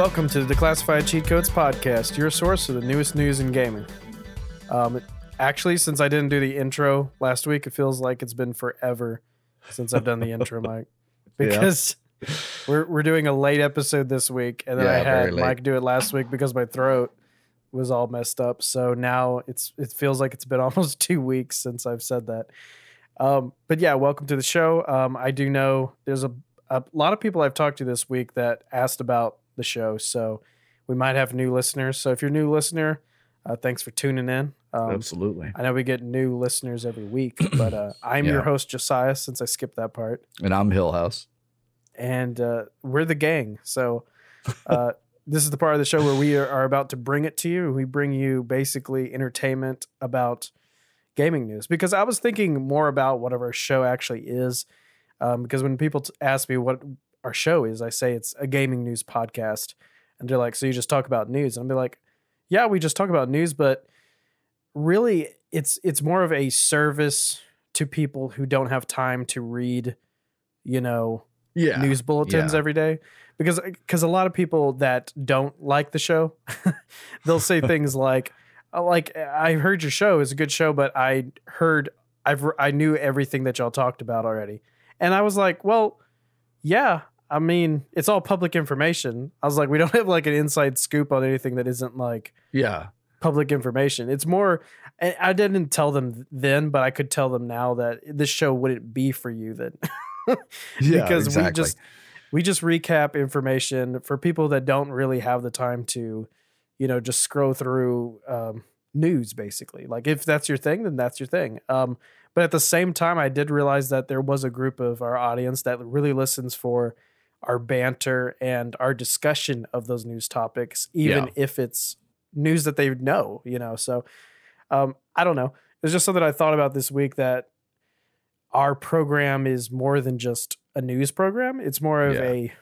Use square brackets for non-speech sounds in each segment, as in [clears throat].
welcome to the Declassified Cheat Codes podcast, your source for the newest news in gaming. Um, actually, since I didn't do the intro last week, it feels like it's been forever since I've done the intro, [laughs] Mike, because we're we're doing a late episode this week, and then Yeah, I had. Mike do it last week because my throat was all messed up. So now it's it feels like it's been [laughs] almost two weeks since I've said that. Um, but yeah, welcome to the show. Um, I do know there's a a lot of people I've talked to this week that asked about the show, so we might have new listeners. So if you're a new listener, uh, thanks for tuning in. Um, Absolutely. I know we get new listeners every week, but uh, [clears throat] I'm your host Josiah. Since I skipped that part, And I'm Hill House. and uh, we're the gang. So uh, [laughs] this is the part of the show where we are, about to bring it to you. We bring you basically entertainment about gaming news because I was thinking more about what our show actually is. Um, because when people t- ask me what our show is, I say it's a gaming news podcast, and they're like, "So you just talk about news?" And I'll be like, "Yeah, we just talk about news, but really, it's it's more of a service to people who don't have time to read, you know, Yeah. news bulletins Yeah. every day because because a lot of people that don't like the show [laughs] they'll say [laughs] things like uh, like I heard your show is a good show but I heard I've I knew everything that y'all talked about already and I was like well yeah I mean it's all public information I was like we don't [laughs] have like an inside scoop on anything that isn't like Yeah. public information. It's more, I didn't tell them then, but I could tell them now that this show wouldn't be for you then. [laughs] Yeah, because we just we just recap information for people that don't really have the time to, you know, just scroll through um, news basically. Like if that's your thing, then that's your thing. Um, but at the same time, I did realize that there was a group of our audience that really listens for our banter and our discussion of those news topics, even Yeah. if it's news that they know, you know. So um, I don't know. It's just something I thought about this week that our program is more than just a news program. It's more of Yeah. a.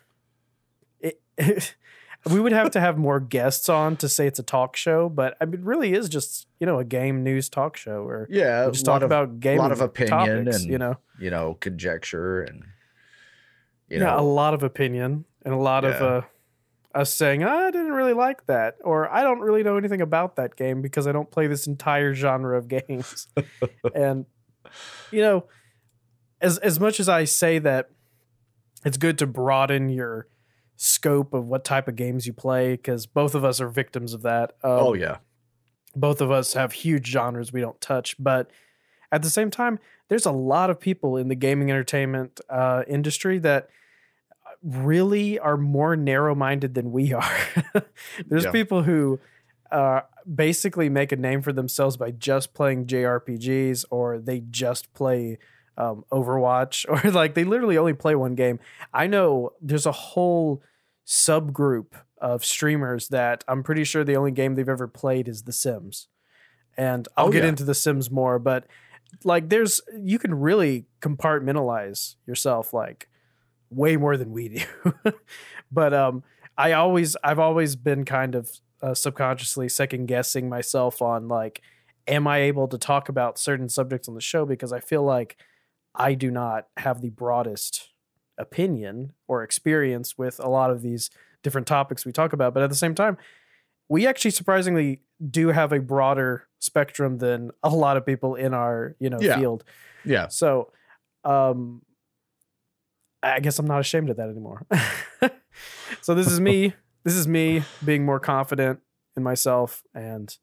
It, [laughs] we would have to have more guests on to say it's a talk show, but I mean, it really is just you know a game news talk show where Yeah. we just talk of, about a lot of opinion topics, and, you know, you know, conjecture and, you yeah, a lot of opinion and a lot of uh, us saying I didn't really like that, or I don't really know anything about that game because I don't play this entire genre of [laughs] games. and you know, as as much as I say that it's good to broaden your scope of what type of games you play, because both of us are victims of that. Um, oh, yeah. both of us have huge genres we don't touch but at the same time there's a lot of people in the gaming entertainment uh, industry that really are more narrow-minded than we are [laughs] there's Yeah. people who uh, basically make a name for themselves by just playing jrpgs or they just play um, overwatch [laughs] or like they literally only play one game i know there's a whole subgroup of streamers that I'm pretty sure the only game they've ever played is The Sims. And I'll Oh, get yeah. into The Sims more, but like there's you can really compartmentalize yourself like way more than we do. [laughs] but um I always I've always been kind of uh, subconsciously second guessing myself on like am I able to talk about certain subjects on the show because I feel like I do not have the broadest opinion or experience with a lot of these different topics we talk about. But at the same time, we actually surprisingly do have a broader spectrum than a lot of people in our, you know, Yeah. field. Yeah. So, um, I guess I'm not ashamed of that anymore. [laughs] so this is me. [laughs] This is me being more confident in myself and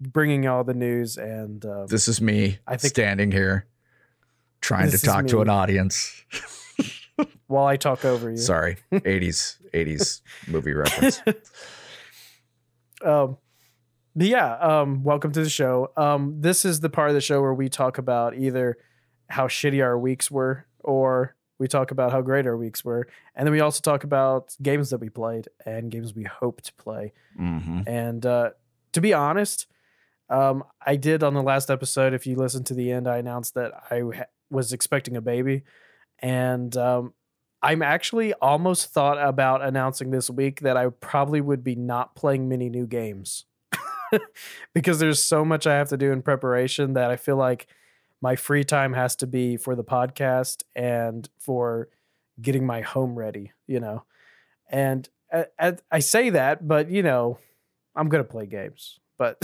bringing all the news. And um, This is me I think- standing here trying to talk to an audience. [laughs] while I talk over you, Sorry. 80s, 80s movie reference. um, but yeah, um, welcome to the show. Um, this is the part of the show where we talk about either how shitty our weeks were or we talk about how great our weeks were. And then we also talk about games that we played and games we hope to play. hmm And uh, to be honest, um, I did on the last episode. If you listen to the end, I announced that I ha- was expecting a baby, and um, I'm actually almost thought about announcing this week that I probably would be not playing many new games [laughs] because there's so much I have to do in preparation that I feel like my free time has to be for the podcast and for getting my home ready, you know. And I, I, I say that, but you know, I'm gonna play games. But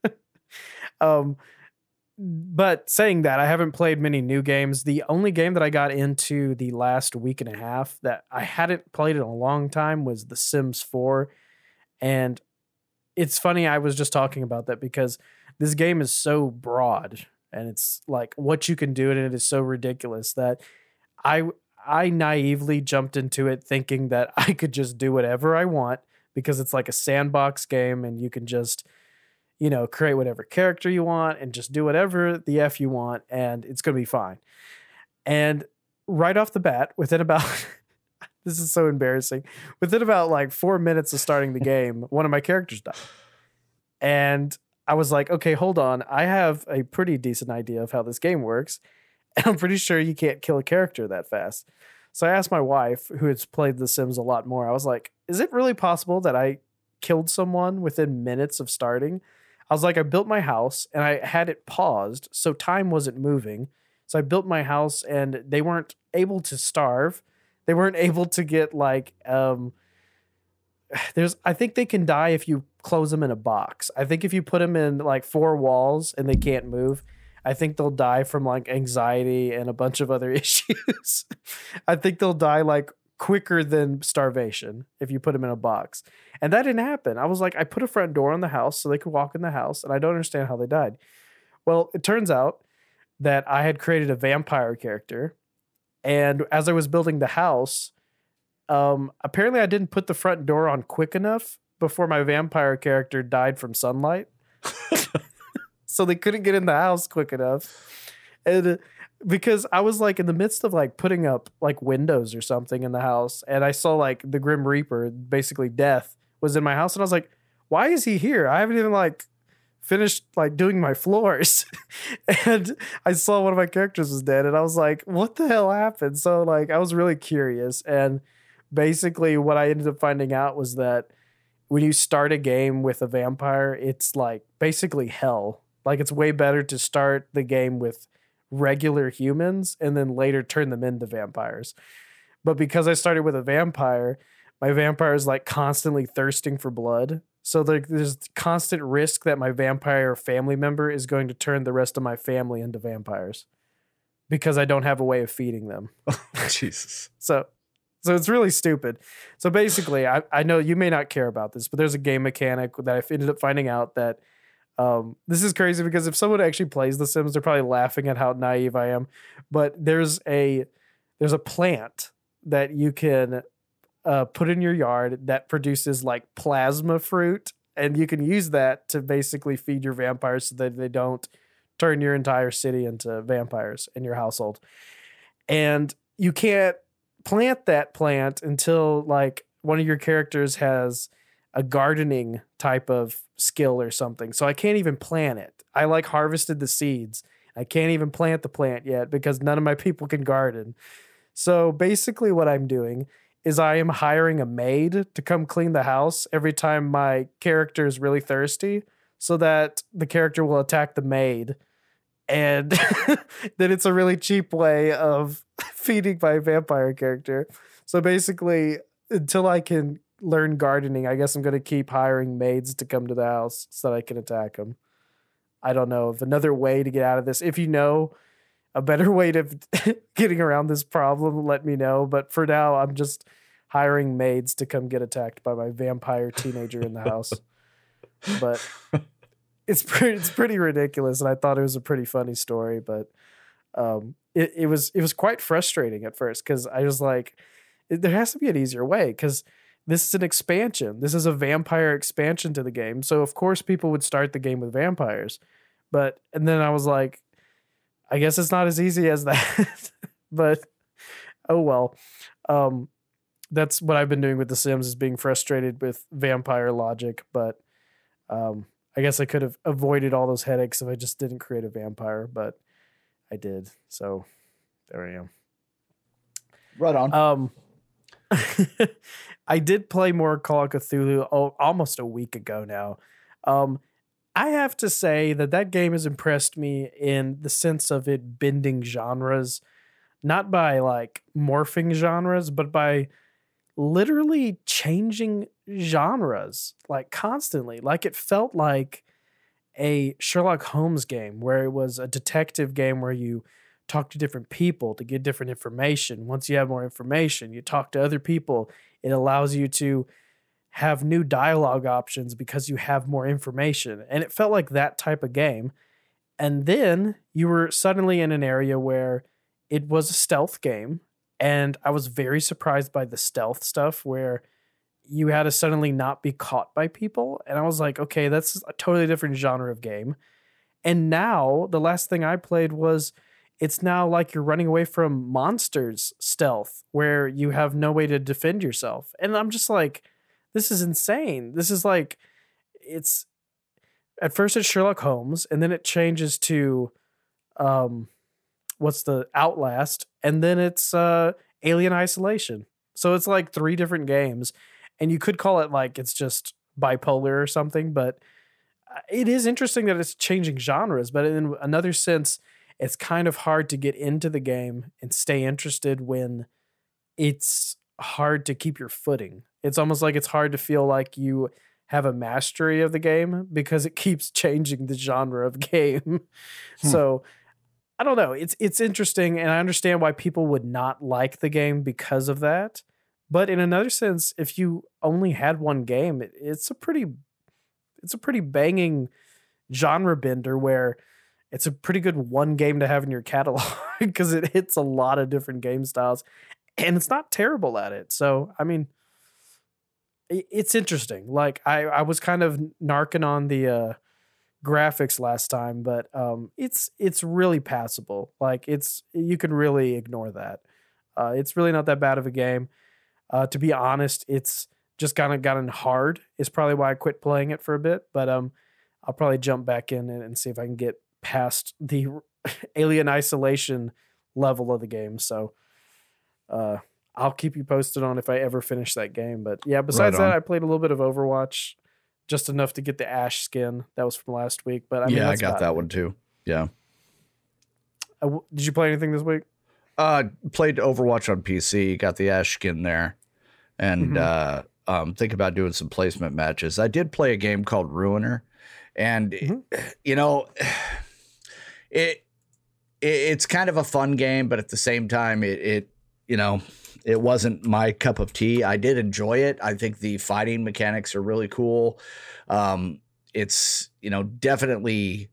[laughs] um, but saying that, I haven't played many new games. The only game that I got into the last week and a half that I hadn't played in a long time was The Sims 4. And it's funny, I was just talking about that because this game is so broad and it's like what you can do in it is so ridiculous that I I naively jumped into it thinking that [laughs] I could just do whatever I want because it's like a sandbox game and you can just you know, create whatever character you want and just do whatever the F you want and it's going to be fine. And right off the bat, within about, [laughs] this is so embarrassing, within about like four minutes of starting the game, one of my characters died. And I was like, okay, hold on. I have a pretty decent idea of how this game works. And I'm pretty sure you can't kill a character that fast. So I asked my wife, who has played The Sims a lot more, I was like, is it really possible that I killed someone within minutes of starting? I was like, I built my house and I had it paused, so time wasn't moving. So I built my house and they weren't able to starve. They weren't able to get like um [sighs] there's I think they can die if you close them in a box. I think if you put them in like four walls and they can't move, I think they'll die from like anxiety and a bunch of other [laughs] issues. I think they'll die like quicker than starvation if you put them in a box. And that didn't happen. I was like, I put a front door on the house so they could walk in the house, and I don't understand how they died. Well, it turns out that I had created a vampire character, and as I was building the house, um, apparently I didn't put the front door on quick enough before my vampire character died from sunlight. [laughs] so they couldn't get in the house quick enough. And because I was like in the midst of like putting up like windows or something in the house, and I saw like the Grim Reaper, basically death, was in my house, and I was like, "Why is he here? I haven't even like finished like doing my floors." [laughs] and I saw one of my characters was dead, and I was like, "What the hell happened?" So like I was really curious, and basically what I ended up finding out was that when you start a game with a vampire, it's like basically hell. Like it's way better to start the game with regular humans and then later turn them into vampires. But because I started with a vampire, my vampire is like constantly thirsting for blood. So there's constant risk that my vampire family member is going to turn the rest of my family into vampires because I don't have a way of feeding them. [laughs] Jesus. So so it's really stupid. So basically, I, I know you may not care about this, but there's a game mechanic that I ended up finding out that um, this is crazy because if someone actually plays The Sims, they're probably laughing at how naive I am. But there's a there's a plant that you can uh, put in your yard that produces like plasma fruit, and you can use that to basically feed your vampires so that they don't turn your entire city into vampires in your household. And you can't plant that plant until like one of your characters has a gardening type of skill or something. So I can't even plant it. I like harvested the seeds. I can't even plant the plant yet because none of my people can garden. So basically, what I'm doing is I am hiring a maid to come clean the house every time my character is really thirsty so that the character will attack the maid. And [laughs] then it's a really cheap way of [laughs] feeding my vampire character. So basically, until I can learn gardening, I guess I'm going to keep hiring maids to come to the house so that I can attack them. I don't know of another way to get out of this. If you know a better [laughs] way to [laughs] getting around this problem, let me know. But for now, I'm just hiring maids to come get attacked by my vampire teenager in the house. [laughs] But it's pretty it's pretty ridiculous, and I thought it was a pretty funny story. But um, it it was it was quite frustrating at first because I was like, there has to be an easier way because this is an expansion. This is a vampire expansion to the game. So of course people would start the game with vampires. But and then I was like, I guess it's not as easy as [laughs] that. but oh well. Um that's what I've been doing with The Sims is being frustrated with vampire logic, but um I guess I could have avoided all those headaches if I just didn't create a vampire, but I did. So there I am. Right on. Um [laughs] I did play more Call of Cthulhu oh, almost a week ago now. Um, I have to say that that game has impressed me in the sense of it bending genres, not by like morphing genres, but by literally changing genres like constantly. Like it felt like a Sherlock Holmes game where it was a detective game where you talk to different people to get different information. Once you have more information, you talk to other people. It allows you to have new dialogue options because you have more information. And it felt like that type of game. And then you were suddenly in an area where it was a stealth game. And I was very surprised by the stealth stuff where you had to suddenly not be caught by people. And I was like, okay, that's a totally different genre of game. And now the last thing I played was it's now like you're running away from monsters stealth where you have no way to defend yourself. And I'm just like, this is insane. This is like, it's at first it's Sherlock Holmes and then it changes to, um, what's the Outlast and then it's uh Alien Isolation. So it's like three different games and you could call it like it's just bipolar or something, but uh, it is interesting that it's changing genres, but in another sense it's kind of hard to get into the game and stay interested when it's hard to keep your footing. It's almost like it's hard to feel like you have a mastery of the game because it keeps [laughs] changing the genre of game. Hmm. So I don't know. It's it's interesting and I understand why people would not like the game because of that. But in another sense, if you only had one game, it, it's a pretty it's a pretty banging genre bender where it's a pretty good one game to have in your [laughs] catalog because it hits a lot of different game styles and it's not terrible at it. So, I mean, it's interesting. Like I, I was kind of narking on the uh, graphics last time, but um, it's it's really passable. Like it's you can really ignore that. Uh, it's really not that bad of a game. Uh, to be honest, it's just kind of gotten hard. Is probably why I quit playing it for a bit. But um, I'll probably jump back in and, and see if I can get past the [laughs] alien isolation level of the game. So uh, I'll keep you posted on if I ever finish that game. But yeah, besides right that, I played a little bit of Overwatch, just enough to get the Ashe skin. That was from last week. But I mean, yeah, I got that it. one too. Yeah. Uh, did you play anything this week? Uh, played Overwatch on PC. Got the Ashe skin there, and mm-hmm. uh, um, think about doing some placement matches. I did play a game called Ruiner, and mm-hmm. you know [sighs] it, it it's kind of a fun game, but at the same time, it, it you know it wasn't my cup of tea. I did enjoy it. I think the fighting mechanics are really cool. Um, it's you know definitely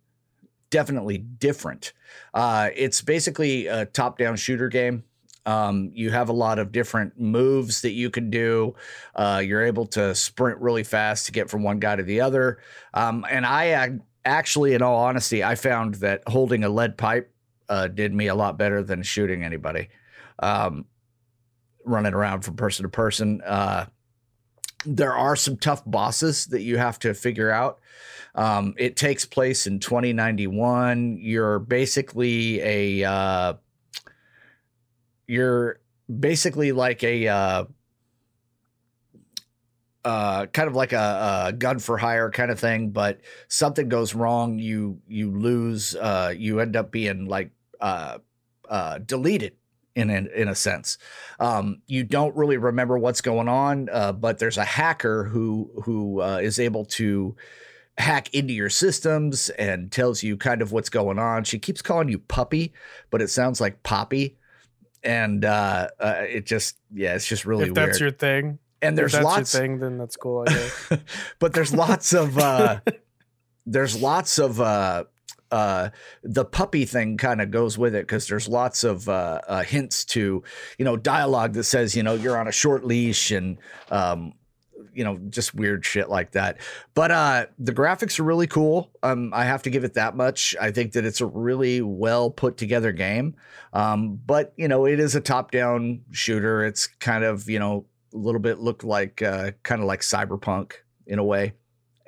definitely different. Uh, it's basically a top-down shooter game. Um, you have a lot of different moves that you can do. Uh, you're able to sprint really fast to get from one guy to the other. Um, and I actually, in all honesty, I found that holding a lead pipe uh, did me a lot better than shooting anybody. Um, running around from person to person. Uh, there are some tough bosses that you have to figure out. Um, it takes place in 2091. You're basically a uh, you're basically like a uh, uh, kind of like a, a, gun for hire kind of thing, but something goes wrong, you you lose, uh, you end up being like uh, uh, deleted in a, in a sense. Um, you don't really remember what's going on, uh, but there's a hacker who who uh, is able to hack into your systems and tells you kind of what's going on. She keeps calling you puppy, but it sounds like poppy. And uh, uh, it just, yeah, it's just really if that's your thing and there's lots your thing then that's cool I guess. [laughs] but there's lots of uh [laughs] there's lots of uh the puppy thing kind of goes with it because there's lots of uh, uh hints to you know dialogue that says you know you're on a short leash and um you know just weird shit like that but uh the graphics are really cool um i have to give it that much i think that it's a really well put together game um but you know it is a top down shooter it's kind of you know a little bit look like uh, kind of like cyberpunk in a way.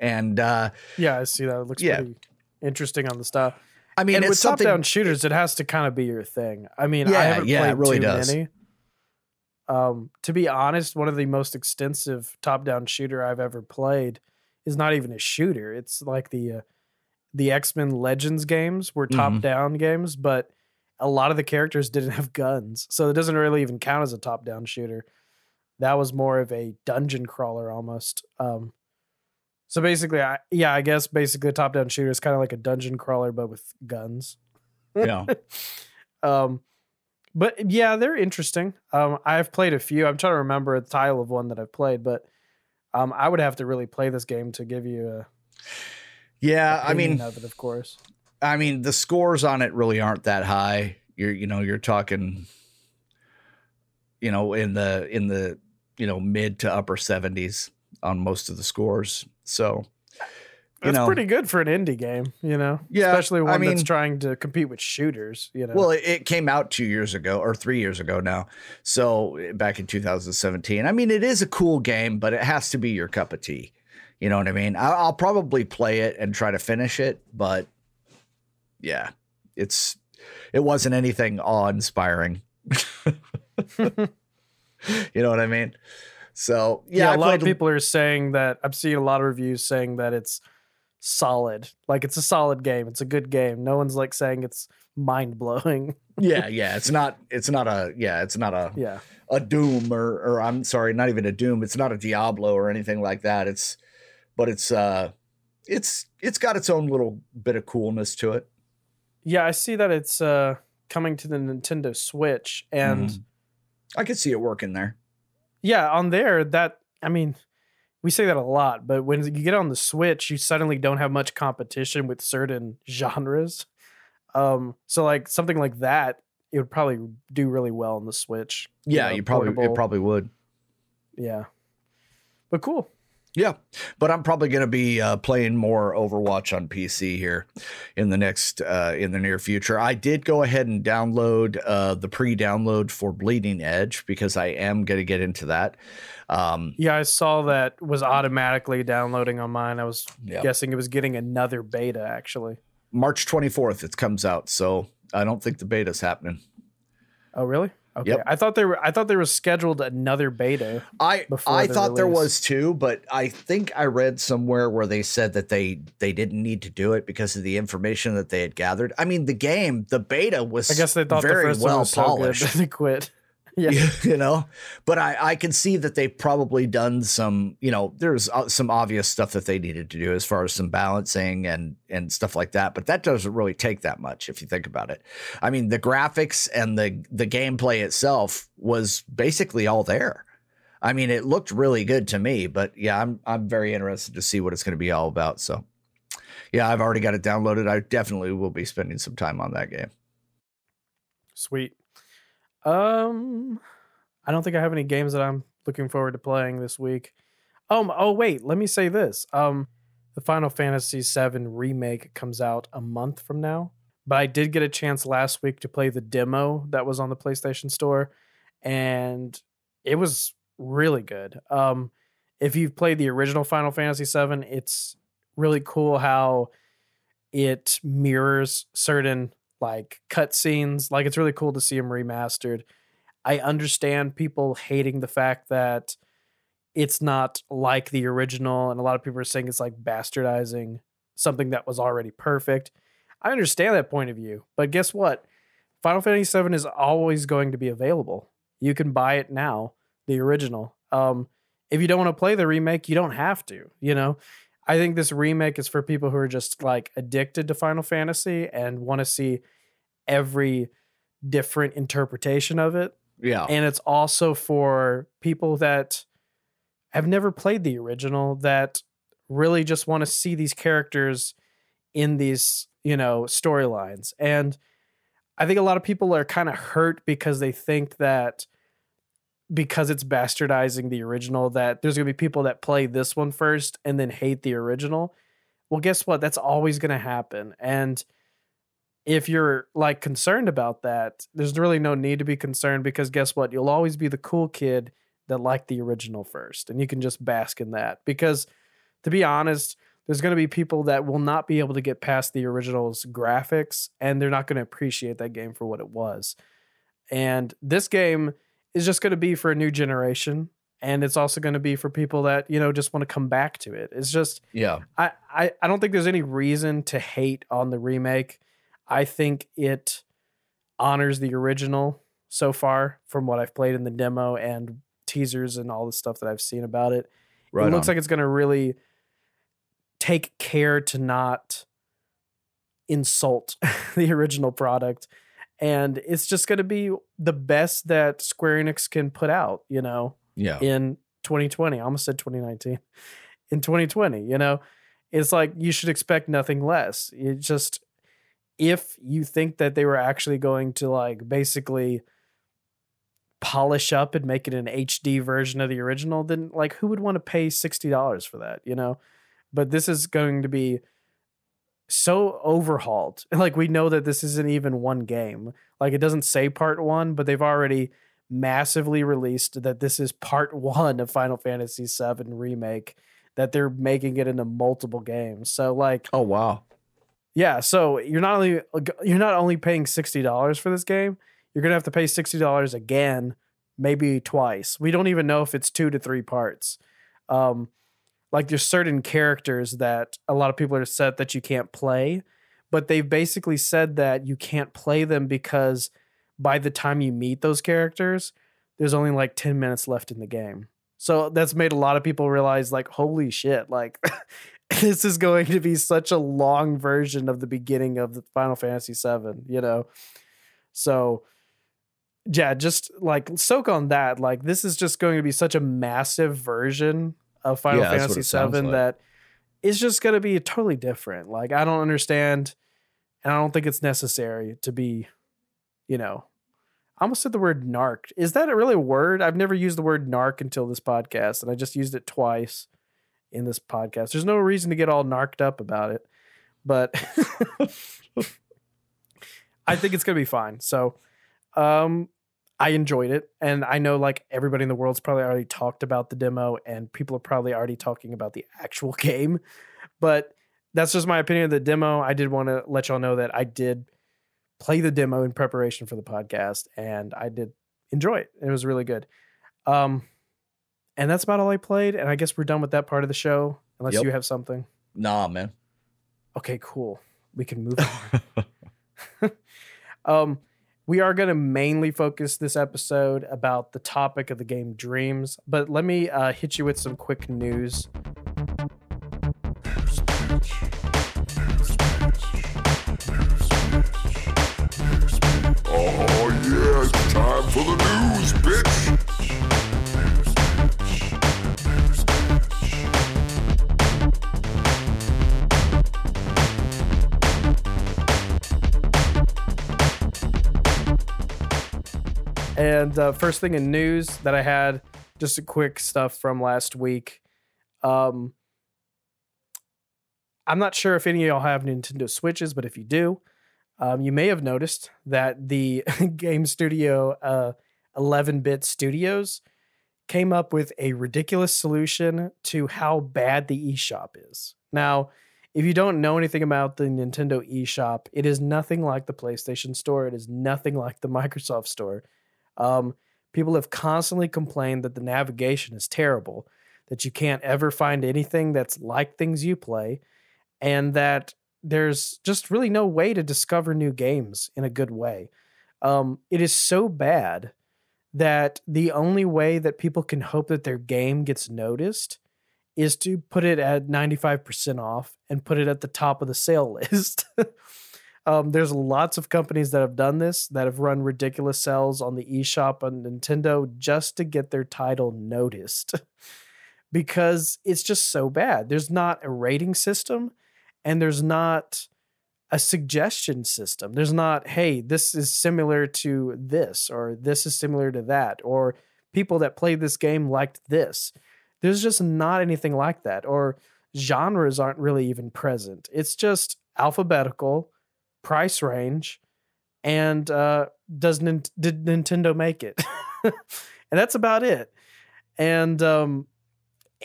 And uh, yeah, I see that. It looks yeah. pretty interesting on the stuff. I mean, and with top down shooters, it has to kind of be your thing. I mean, yeah, I haven't yeah, played it really too does. many. Um, to be honest, one of the most extensive top down shooter I've ever played is not even a shooter. It's like the uh, the X Men Legends games were top mm-hmm. down games, but a lot of the characters [laughs] didn't have guns, so it doesn't really even count as a top down shooter. that was more of a dungeon crawler almost. Um, so basically, I yeah, I guess basically a top down shooter is kind of like a dungeon crawler but with guns. Yeah. [laughs] um, but yeah, they're interesting. Um, I've played a few. I'm trying to remember the title of one that I've played, but um, I would have to really play this game to give you a yeah. I mean, of it, of course. I mean, the scores on it really aren't that high. You're, you know, you're talking, you know, in the in the you know mid to upper seventies on most of the scores. So, That's know, pretty good for an indie game, you know. Yeah, especially one I that's trying to compete with shooters. You know. Well, it, came out two years ago or three years ago now. So eh, back in 2017. I mean, it is a cool game, but it has to be your cup of tea. You know what I mean? I'll probably play it and try to finish it, but yeah, it's it wasn't anything awe inspiring. [laughs] [laughs] you know what I mean? So yeah, yeah, a lot of people are saying that I'm seeing a lot of reviews saying that it's solid. Like it's a solid game. It's a good game. No one's like saying it's mind blowing. Yeah, [laughs] yeah. It's not. It's not a. Yeah, it's not a. yeah. a Doom or or I'm sorry, not even a Doom. It's not a Diablo or anything like that. It's but it's uh it's it's got its own little bit of coolness to it. Yeah, I see that it's uh coming to the Nintendo Switch and Mhm. I could see it working there. Yeah, on there that I mean we say that a lot, but when you get on the Switch, you suddenly don't have much competition with certain genres. Um so like something like that it would probably do really well on the Switch. Yeah, know, you probably portable. it probably would. Yeah. But cool. Yeah, but I'm probably going to be uh, playing more Overwatch on PC here in the next uh, in the near future. I did go ahead and download uh, the pre-download for Bleeding Edge because I am going to get into that. Um, Yeah, I saw that was automatically downloading on mine. I was yeah. guessing it was getting another beta actually. March 24th it comes out, so I don't think the beta's happening. Oh, really? Okay. Yep. I thought there were I thought there was scheduled another beta. I I the thought there was too, but I think I read somewhere where they said that they they didn't need to do it because of the information that they had gathered. I mean, the game, the beta was I guess they thought very the first one well was so polished. good they quit. Yeah. [laughs] you know? But i i can see that they've probably done some you know there's uh, some obvious stuff that they needed to do as far as some balancing and and stuff like that but that doesn't really take that much if you think about it. I mean the graphics and the the gameplay itself was basically all there. I mean it looked really good to me but yeah i'm i'm very interested to see what it's going to be all about so. Yeah i've already got it downloaded. I definitely will be spending some time on that game. Sweet. Um I don't think I have any games that I'm looking forward to playing this week. Um oh wait, let me say this. Um the Final Fantasy VII remake comes out a month from now, but I did get a chance last week to play the demo that was on the PlayStation Store and it was really good. Um if you've played the original Final Fantasy VII, it's really cool how it mirrors certain like cutscenes. Like it's really cool to see them remastered. I understand people hating the fact that it's not like the original, and a lot of people are saying it's like bastardizing something that was already perfect. I understand that point of view, but guess what? Final Fantasy VII is always going to be available. You can buy it now, the original. Um, if you don't want to play the remake, you don't have to. You know, I think this remake is for people who are just like addicted to Final Fantasy and want to see every different interpretation of it. yeah And it's also for people that have never played the original that really just want to see these characters in these, you know, storylines. And I think a lot of people are kind of hurt because they think that because it's bastardizing the original that there's going to be people that play this one first and then hate the original. Well, guess what? That's always going to happen. And if you're like concerned about that, there's really no need to be concerned because guess what? You'll always be the cool kid that liked the original first and you can just bask in that because to be honest, there's going to be people that will not be able to get past the original's graphics and they're not going to appreciate that game for what it was. And this game is just going to be for a new generation and it's also going to be for people that, you know, just want to come back to it. It's just yeah I, I I don't think there's any reason to hate on the remake. I think it honors the original so far from what I've played in the demo and teasers and all the stuff that I've seen about it. Right it looks on. like it's going to really take care to not insult [laughs] the original product. And it's just going to be the best that Square Enix can put out, you know, yeah. in 2020. I almost said 2019. In 2020, you know, it's like you should expect nothing less. It just, if you think that they were actually going to like basically polish up and make it an HD version of the original, then like who would want to pay $60 for that, you know? But this is going to be so overhauled. [laughs] Like we know that this isn't even one game. Like it doesn't say part 1, but they've already massively released that this is part [laughs] 1 of Final Fantasy 7 remake that they're making it into multiple games. So like Oh wow. yeah, so you're not only you're not only paying sixty dollars for this game, you're gonna have to pay sixty dollars again, maybe twice. We don't even know if it's two to three parts. Um, like there's certain characters that a lot of people are set that you can't play, but they've basically said that you can't play them because by the time you meet those characters, there's only like ten minutes left in the game. So that's made a lot of people realize, like, holy shit, like [laughs] this is going to be such a long version of the beginning of the Final Fantasy VII, you know? So, yeah, just like soak on that. Like, this is just going to be such a massive version of Final Yeah, Fantasy VII like. that it's just going to be totally different. Like, I don't understand, and I don't think it's necessary to be, you know, I almost said the word narked. Is that a really a word? I've never used the word narc until this podcast, and I just used it twice in this podcast. There's no reason to get all narked up about it, but [laughs] I think it's gonna be fine. So, um, I enjoyed it, and I know like everybody in the world's probably already talked about the demo, and people are probably already talking about the actual [laughs] game. But that's just my opinion of the demo. I did want to let y'all know that I did play the demo in preparation for the podcast, and I did enjoy it. It was really good. Um, and that's about all I played. And I guess we're done with that part of the show, unless Yep. you have something. Nah, man. Okay, cool. We can move on. [laughs] [laughs] um, we are going to mainly focus this episode about the topic of the game Dreams, but let me uh, hit you with some quick news. And uh, first thing in news that I had, just a quick stuff from last week. Um, I'm not sure if any of y'all have Nintendo Switches, but if you do, um, you may have noticed that the [laughs] game studio, uh, 11-bit Studios, came up with a ridiculous solution to how bad the eShop is. Now, if you don't know anything about the Nintendo eShop, it is nothing like the PlayStation Store. It is nothing like the Microsoft Store. Um, people have constantly complained that the navigation is terrible, that you can't ever find anything that's like things you play, and that there's just really no way to discover new games in a good way. Um, it is so bad that the only way that people can hope that their game gets noticed is to put it at 95% off and put it at the top of the sale [laughs] list. Um, there's lots of companies that have done this that have run ridiculous sales on the eShop on Nintendo just to get their title noticed [laughs] because it's just so bad. There's not a rating system and there's not a suggestion system. There's not, hey, this is similar to this, or this is similar to that, or people that played this game liked this. There's just not anything like that, or genres aren't really even present. It's just alphabetical, price range, and uh, does Nin- did Nintendo make it? [laughs] and that's about it. And um,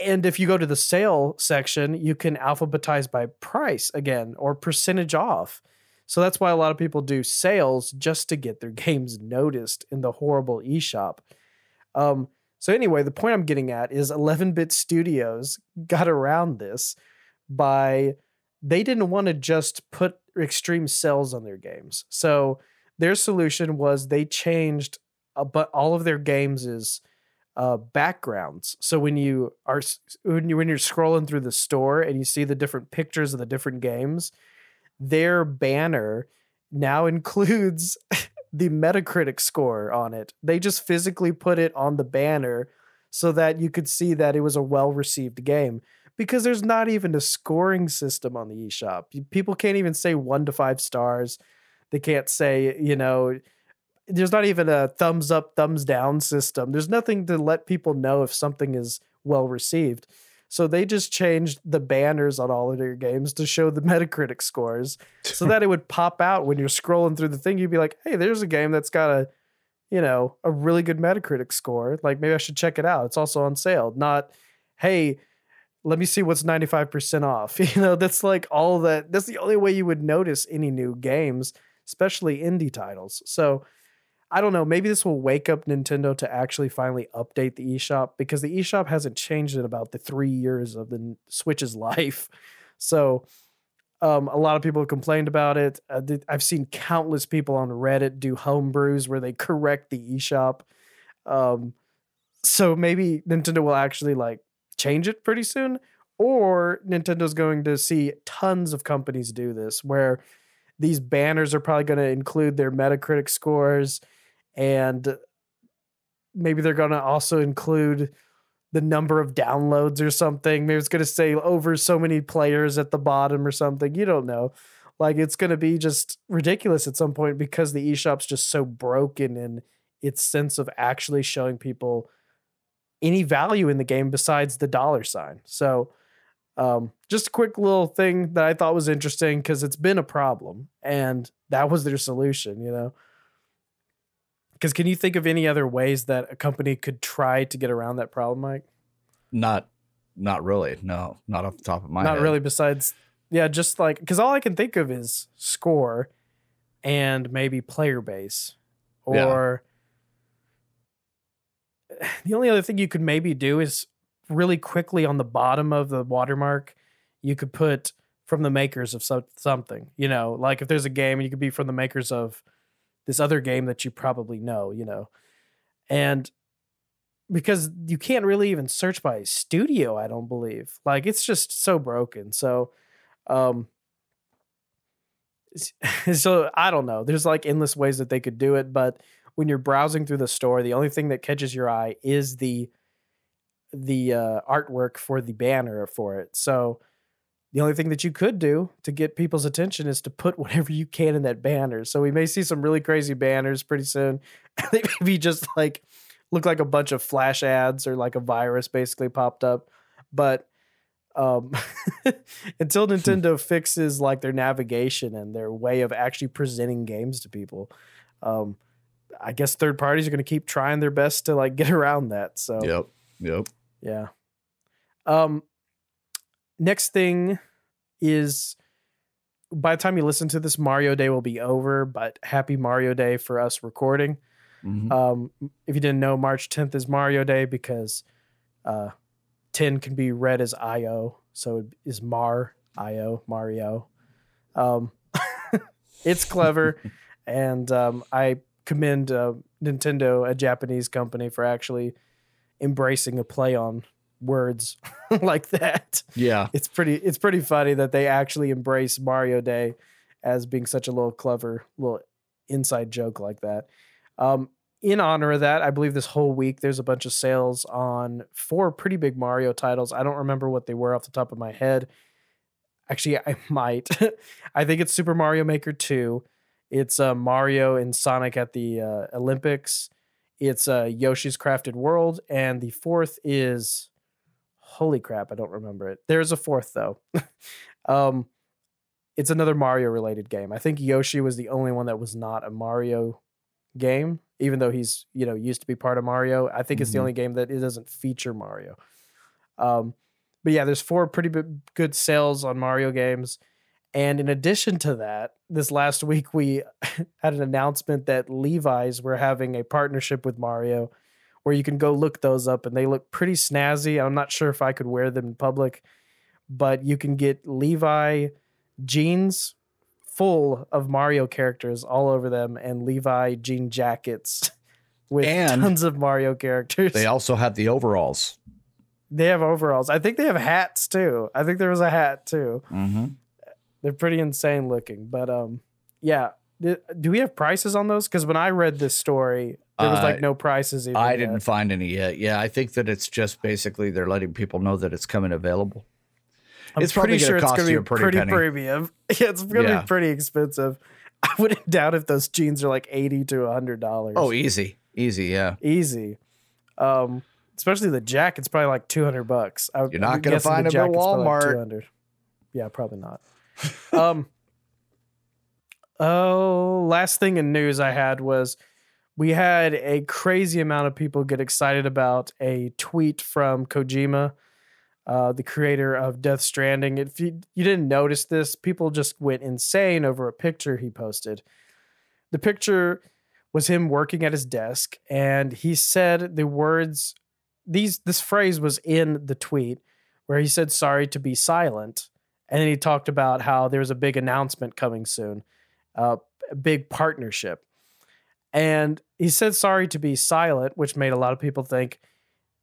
and if you go to the sale section, you can alphabetize by price again or percentage off. So that's why a lot of people do sales just to get their [laughs] games noticed in the horrible eShop. Um, so anyway, the point I'm getting at is 11-bit studios got around this by they didn't want to just put extreme sales on their games. So their solution was they changed uh, but all of their games is uh, backgrounds. So when you are when you when you're scrolling through the store and you see the different pictures of the different games, their banner now [laughs] includes the Metacritic score on it. They just physically put it on the banner so that you could see that it was a well received game. Because there's not even a scoring system on the eShop. People can't even say one to five stars. They can't say, you know, there's not even a thumbs up, thumbs down system. There's nothing to let people know if something is well received. So they just changed the banners on all of their games to show the [laughs] Metacritic scores so that it would pop out when you're scrolling through the thing. You'd be like, hey, there's a game that's got a, you know, a really good Metacritic score. Like maybe I should check it out. It's also on sale. Not, hey, let me see what's 95% off. [laughs] You know, that's like all that. That's the only way you would notice any new games, especially indie titles. So I don't know. Maybe this will wake up Nintendo to actually finally update the eShop because the eShop hasn't changed in about the three years of the Switch's [laughs] life. So um, a lot of people have complained about it. Uh, I've seen countless people on Reddit do homebrews where they correct the eShop. Um, so maybe Nintendo will actually like change it pretty soon, or Nintendo's going to see tons of companies do this where these banners are probably going to include their Metacritic scores and maybe they're going to also include the number of downloads or something. Maybe it's going to say over so many players at the bottom or something. You don't know. Like it's going to be just ridiculous at some point because the eShop's just so broken in its sense of actually showing people any value in the game besides the dollar sign. So, um, just a quick little thing that I thought was interesting because it's been a problem and that was their solution, you know. Because can you think of any other ways that a company could try to get around that problem, Mike? Not, not really. No, not off the top of my head. Not head. really. Besides, yeah, just like because all I can think of is score and maybe player base, Yeah. [sighs] the only other thing you could maybe do is really quickly on the bottom of the watermark, you could put from the makers of so- something. You know, like if there's a game, you could be from the makers of this other game that you probably know. You know, and because you can't really even search by studio i don't believe like it's just so broken so um [laughs] so i don't know there's like endless ways that they could do it but when you're browsing through the store the only thing that catches your eye is the the uh, artwork for the banner for it. So the only thing that you could do to get people's attention is to put [laughs] whatever you can in that banner. So we may see some really crazy banners pretty soon. [laughs] They maybe just like look like a bunch of flash ads or like a virus basically popped up. But um, [laughs] until Nintendo fixes like their navigation and their way of actually presenting games to people, um, I guess third parties are going to keep trying their best to like [laughs] get around that. So Yep. Yep. yeah. Um, next thing is by the time you listen to this, Mario Day will be over. But happy Mario Day for us recording. Mhm. Um, if you didn't know, March 10th is Mario Day because uh, 10 can be read as IO. So it is Mar, IO, Mario. Um, [laughs] it's clever. [laughs] and um, I commend uh, Nintendo, a Japanese company, for actually embracing a play on words [laughs] like that. yeah. It's pretty it's pretty funny that they actually embrace Mario Day as being such a little clever little inside joke like that. Um, in honor of that, I believe this whole week there's a bunch of sales on four pretty big Mario titles. I don't remember what they were off the top of my head. Actually, I [laughs] might. [laughs] I think it's Super Mario Maker 2. It's uh, Mario and Sonic at the uh, Olympics. It's uh, Yoshi's Crafted World. And the fourth is holy crap, I don't remember it. There's a fourth though. [laughs] um, it's another Mario related game. I think Yoshi was the only one that was not a Mario game, even though he's you know used to be part of Mario. I think it's the Mhm. only game that it doesn't feature Mario. Um, but yeah, there's four pretty big, good sales on Mario games. And in addition to that, this last week we [laughs] had an announcement that Levi's were having a partnership with Mario where you can go look those up and they look pretty snazzy. I'm not sure if I could wear them in public, but you can get Levi jeans full of Mario characters all over them and Levi jean jackets [laughs] with And tons of Mario characters. They also have the overalls. They have overalls. I think they have hats too. I think there was a hat too. Mm-hmm. They're pretty insane looking. But um, yeah. Do we have prices on those? Because when I read this story, there was Uh, like no prices. Even I yet. didn't find any yet. Yeah, I think that it's just basically they're letting people know that it's coming available. I'm it's pretty sure it's going to be a pretty penny. premium. [laughs] Yeah, it's going to Yeah. be pretty expensive. [laughs] I wouldn't doubt if those jeans are like eighty to hundred dollars. Oh, easy, easy. Yeah, easy. Um, especially the jacket's probably like two hundred bucks. You're not gonna find the them at like Walmart. 200. Yeah, probably not. [laughs] um. Oh, last thing in news I had was we had a crazy amount of people get excited about a tweet from Kojima, uh, the creator of Death Stranding. If you, you didn't notice this, people just went insane over a picture he posted. The picture was him working at his desk, and he said the words. These this phrase was in the tweet where he said sorry to be silent, and then he talked about how there's a big announcement coming soon, uh, a big partnership. And he said sorry to be silent, which made a lot of people think,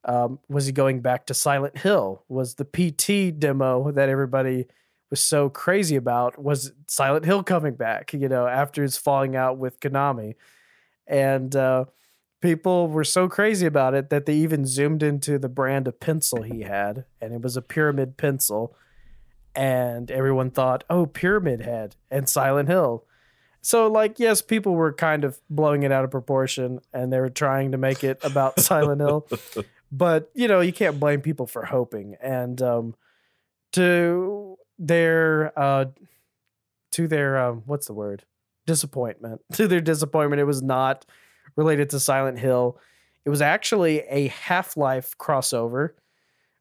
um, was he going back to Silent Hill? Was the PT demo that everybody was so crazy about, was Silent Hill coming back, you know, after his falling out with Konami? And uh, people were so crazy about it that they even zoomed into the brand of pencil he had, and it was a pyramid pencil. And everyone thought, oh, Pyramid Head and Silent Hill. So, like, yes, people were kind of blowing it out of proportion and they were trying to make it about [laughs] Silent Hill. But, you know, you can't blame people for hoping. And um, to their, uh, to their, um, what's the word? Disappointment. [laughs] To their disappointment, it was not related to Silent Hill. It was actually a Half Life crossover,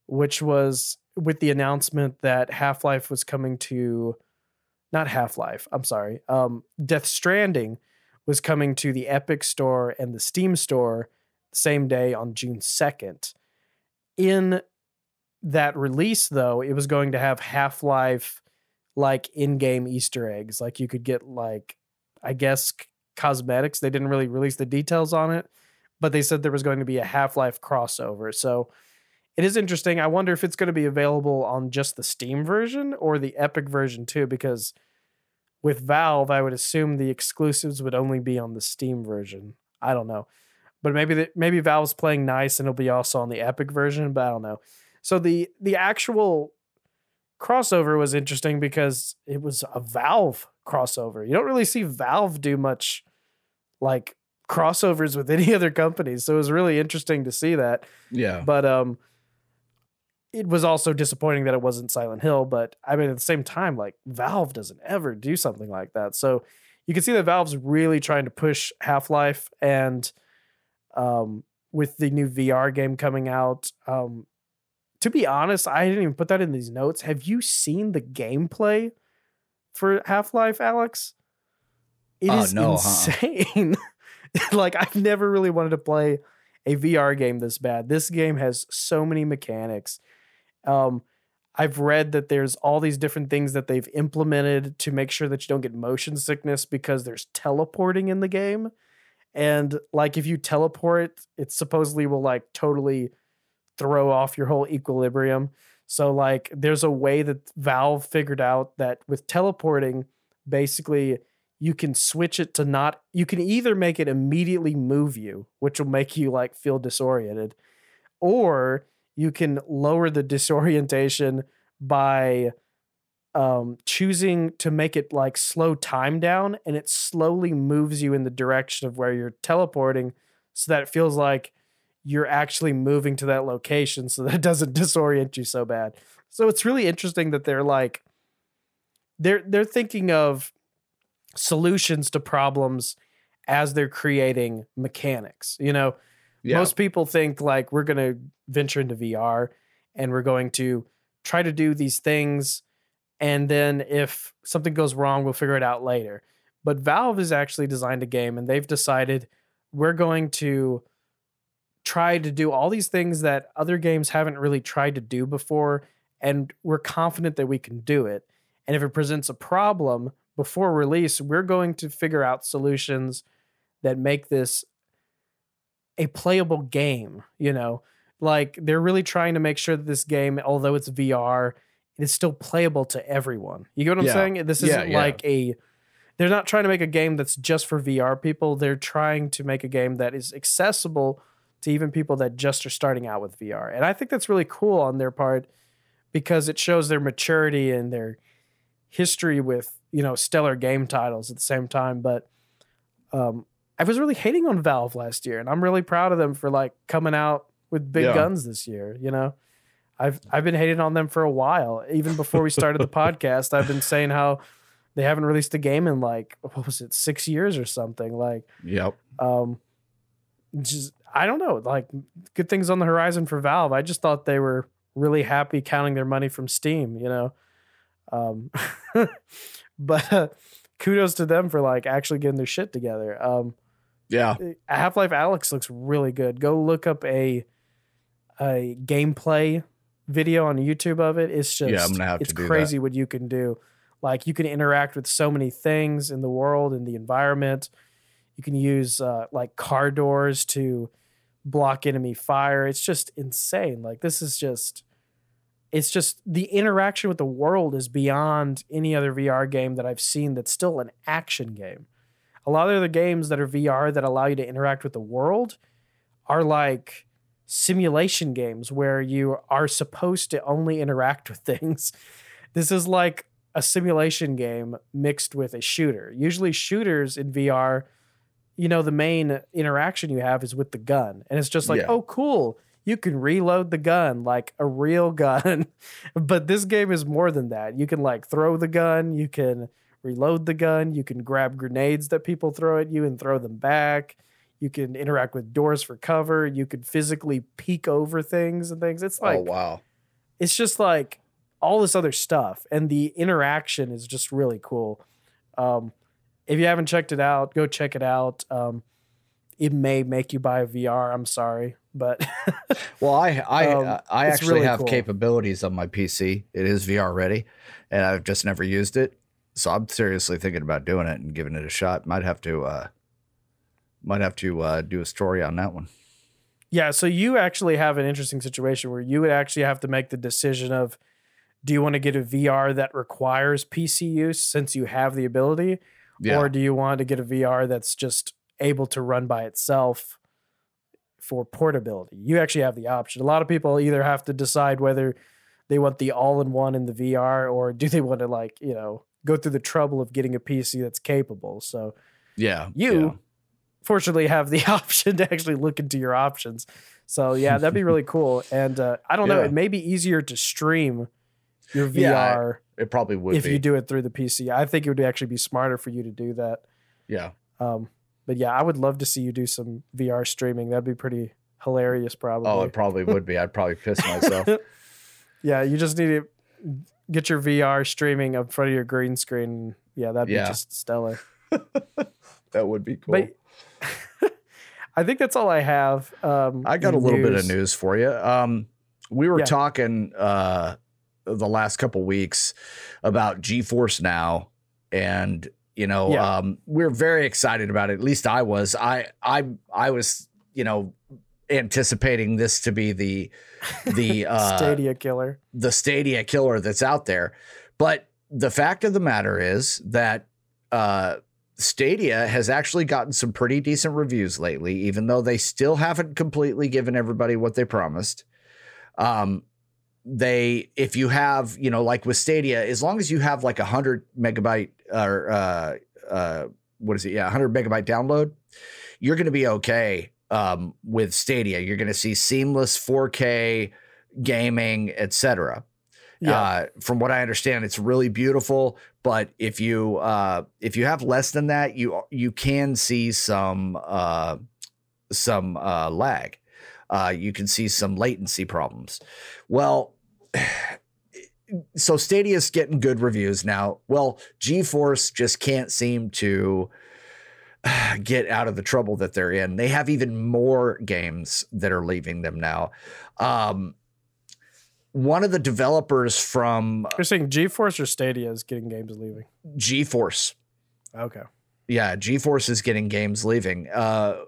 which was with the announcement that Half Life was coming to not Half Life, I'm sorry, um, Death Stranding was coming to the Epic Store and the Steam Store same day on June 2nd. In that release, though, it was going to have Half Life like in game Easter eggs. Like you could get, like, I guess, cosmetics. They didn't really release the details on it, but they said there was going to be a Half Life crossover. So it is interesting. I wonder if it's going to be available on just the Steam version or the Epic version too, because with Valve, I would assume the exclusives would only be on the Steam version. I don't know, but maybe the, maybe Valve's playing nice and it'll be also on the Epic version, but I don't know. So the the actual crossover was interesting because it was a Valve crossover. You don't really see Valve do much like crossovers with [laughs] any other companies, so it was really interesting to see that yeah. but um it was also disappointing that it wasn't Silent Hill, but I mean at the same time like Valve doesn't ever do something like that. So you can see that Valve's really trying to push Half-Life and um with the new VR game coming out um to be honest, I didn't even put that in these notes. Have you seen the gameplay for Half-Life, Alex? It Oh, is no, uh-uh. insane. [laughs] like I've never really wanted to play a VR game this bad. This game has so many mechanics. Um, I've read that there's all these different things that they've implemented to make sure that you don't get motion sickness because there's teleporting in the game. And like if you teleport, it supposedly will like totally throw off your whole equilibrium. So like there's a way that Valve figured out that with teleporting, basically you can switch it to not you can either make it immediately move you which will make you like feel disoriented or you can lower the disorientation by um choosing to make it like slow time down and it slowly moves you in the direction of where you're teleporting so that it feels like you're actually moving to that location so that it doesn't [laughs] disorient you so bad so it's really interesting that they're like they're they're thinking of solutions to problems as they're creating mechanics. You know, Yeah. most people think like we're going to venture into VR and we're going to try to do these things and then if something goes wrong we'll figure it out later. But Valve has actually designed a game and they've decided we're going to try to do all these things that other games haven't really tried to do before and we're confident that we can do it. And if it presents a problem before release, we're going to figure out solutions that make this a playable game, you know. Like they're really trying to make sure that this game, although it's VR, it is still playable to everyone. You get what I'm Yeah. saying? This isn't yeah. like a they're not trying to make a game that's just for VR people. They're trying to make a game that is accessible to even people that just are starting out with VR. And I think that's really cool on their part because it shows their maturity and their history with, you know, stellar game titles at the same time. But um, I was really hating on Valve last year, and I'm really proud of them for like coming out with big Yeah. guns this year, you know. I've I've been hating on them for a while. Even before we started the [laughs] podcast, I've been saying how they haven't released a game in like what was it, six years or something. Like Yep. um just I don't know, like good things on the horizon for Valve. I just thought they were really happy counting their money from Steam, you know. Um [laughs] but uh, kudos to them for like actually getting their shit together. Um Yeah. Half-Life Alyx looks really good. Go look up a a gameplay video on YouTube of it. It's just Yeah, I'm gonna have to it's do that. crazy what you can do. Like you can interact with so many things in the world and the environment. You can use uh, like car doors to block enemy fire. It's just insane. Like this is just it's just the interaction with the world is beyond any other VR game that I've seen that's still an action game. A lot of other games that are VR that allow you to interact with the world are like simulation games where you are supposed to only interact with [laughs] things. This is like a simulation game mixed with a shooter. Usually, shooters in VR, you know, the main interaction you have is with the gun. And it's just like, Yeah. oh, cool. You can reload the gun like a real [laughs] gun. but this game is more than that. You can like throw the gun, you can reload the gun, you can grab grenades that people throw at you and throw them back. You can interact with doors for cover. You could physically peek over things and things. It's like oh wow. it's just like all this other stuff and the interaction is just really cool um, if you haven't checked it out go check it out um, it may make you buy a vr i'm sorry but [laughs] Well, I I Um, I actually really have cool. capabilities on my PC. It is VR ready, and I've just never used it. So I'm seriously thinking about doing it and giving it a shot. Might have to uh might have to uh do a story on that one. yeah so you actually have an interesting situation where you would actually have to make the decision of do you want to get a vr that requires pc use since you have the ability Yeah. or do you want to get a VR that's just able to run by itself for portability? You actually have the option. A lot of people either have to decide whether they want the all-in-one in the VR or do they want to like, you know, go through the trouble of getting a PC that's capable. So yeah. you yeah. fortunately have the [laughs] option to actually look into your options. So yeah, that'd be really cool. And uh, I don't know, it may be easier to stream your VR Yeah, It probably would if be. you do it through the PC. I think it would actually be smarter for you to do that. yeah. Um, but yeah, I would love to see you do some VR streaming. That'd be pretty hilarious, probably. Oh, it probably would be. I'd probably piss myself. [laughs] yeah, you just need to get your VR streaming up front of your green screen. Yeah, that'd Yeah. be just stellar. [laughs] that would be cool. But [laughs] I think that's all I have. Um, I got a little bit of news for you. Um, we were Yeah. talking uh, the last couple weeks about GeForce Now, and you know, Yeah. um, we're very excited about it. At least I was. I I I was, you know, anticipating this to be the the [laughs] uh, Stadia killer. the Stadia killer that's out there. But the fact of the matter is that uh, Stadia has actually gotten some pretty decent reviews lately, even though they still haven't completely given everybody what they promised. Um, they, if you have, you know, like with Stadia, as long as you have like a hundred megabyte or uh, uh, what is it? Yeah, hundred megabyte download, you're going to be okay um, with Stadia. You're going to see seamless 4K gaming, etc. Yeah. Uh, from what I understand, it's really beautiful. But if you uh, if you have less than that, you you can see some uh, some uh, lag. Uh, you can see some latency problems. Well, [sighs] so Stadia's getting good reviews now. Well, GeForce just can't seem to [sighs] get out of the trouble that they're in. They have even more games that are leaving them now. Um, one of the developers from You're saying GeForce or Stadia is getting games leaving? GeForce, Okay. yeah, GeForce is getting games leaving. Uh,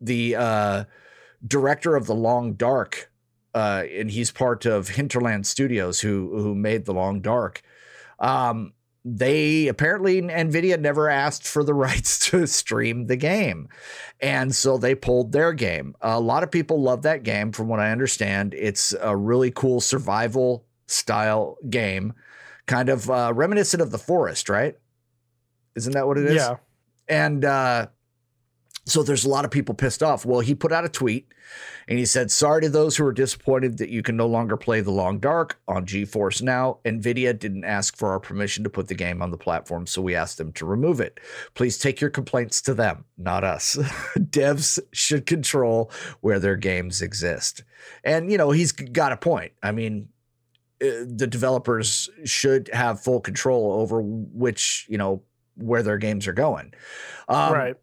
the uh, director of the Long Dark, uh, and he's part of Hinterland Studios, who who made the Long Dark. Um, they apparently Nvidia never asked for the [laughs] rights to stream the game, and so they pulled their game. A lot of people love that game, from what I understand. It's a really cool survival style game, kind of uh, reminiscent of The Forest, right? Isn't that what it is? Yeah. And uh, so there's a lot of people pissed off. Well, he put out a tweet and he said, Sorry to those who are disappointed that you can no longer play The Long Dark on GeForce Now. NVIDIA didn't ask for our permission to put the game on the platform, so we asked them to remove it. Please take your complaints to them, not us. [laughs] Devs should control where their games exist. And, you know, he's got a point. I mean, uh, the developers should have full control over which, you know, where their games are going. Um, right.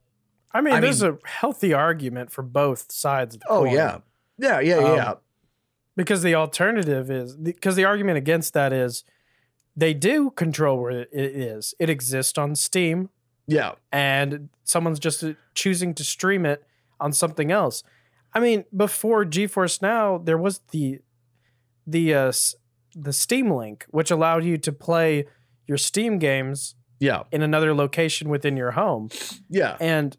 I mean, I there's a healthy argument for both sides. Of the Oh coin. yeah, yeah, yeah, Um, yeah. Because the alternative is because the argument against that is they do control where it is. It exists on Steam, Yeah, and someone's just uh, choosing to stream it on something else. I mean, before GeForce Now, there was the the uh, the Steam Link, which allowed you to play your Steam games yeah, in another location within your home. yeah. And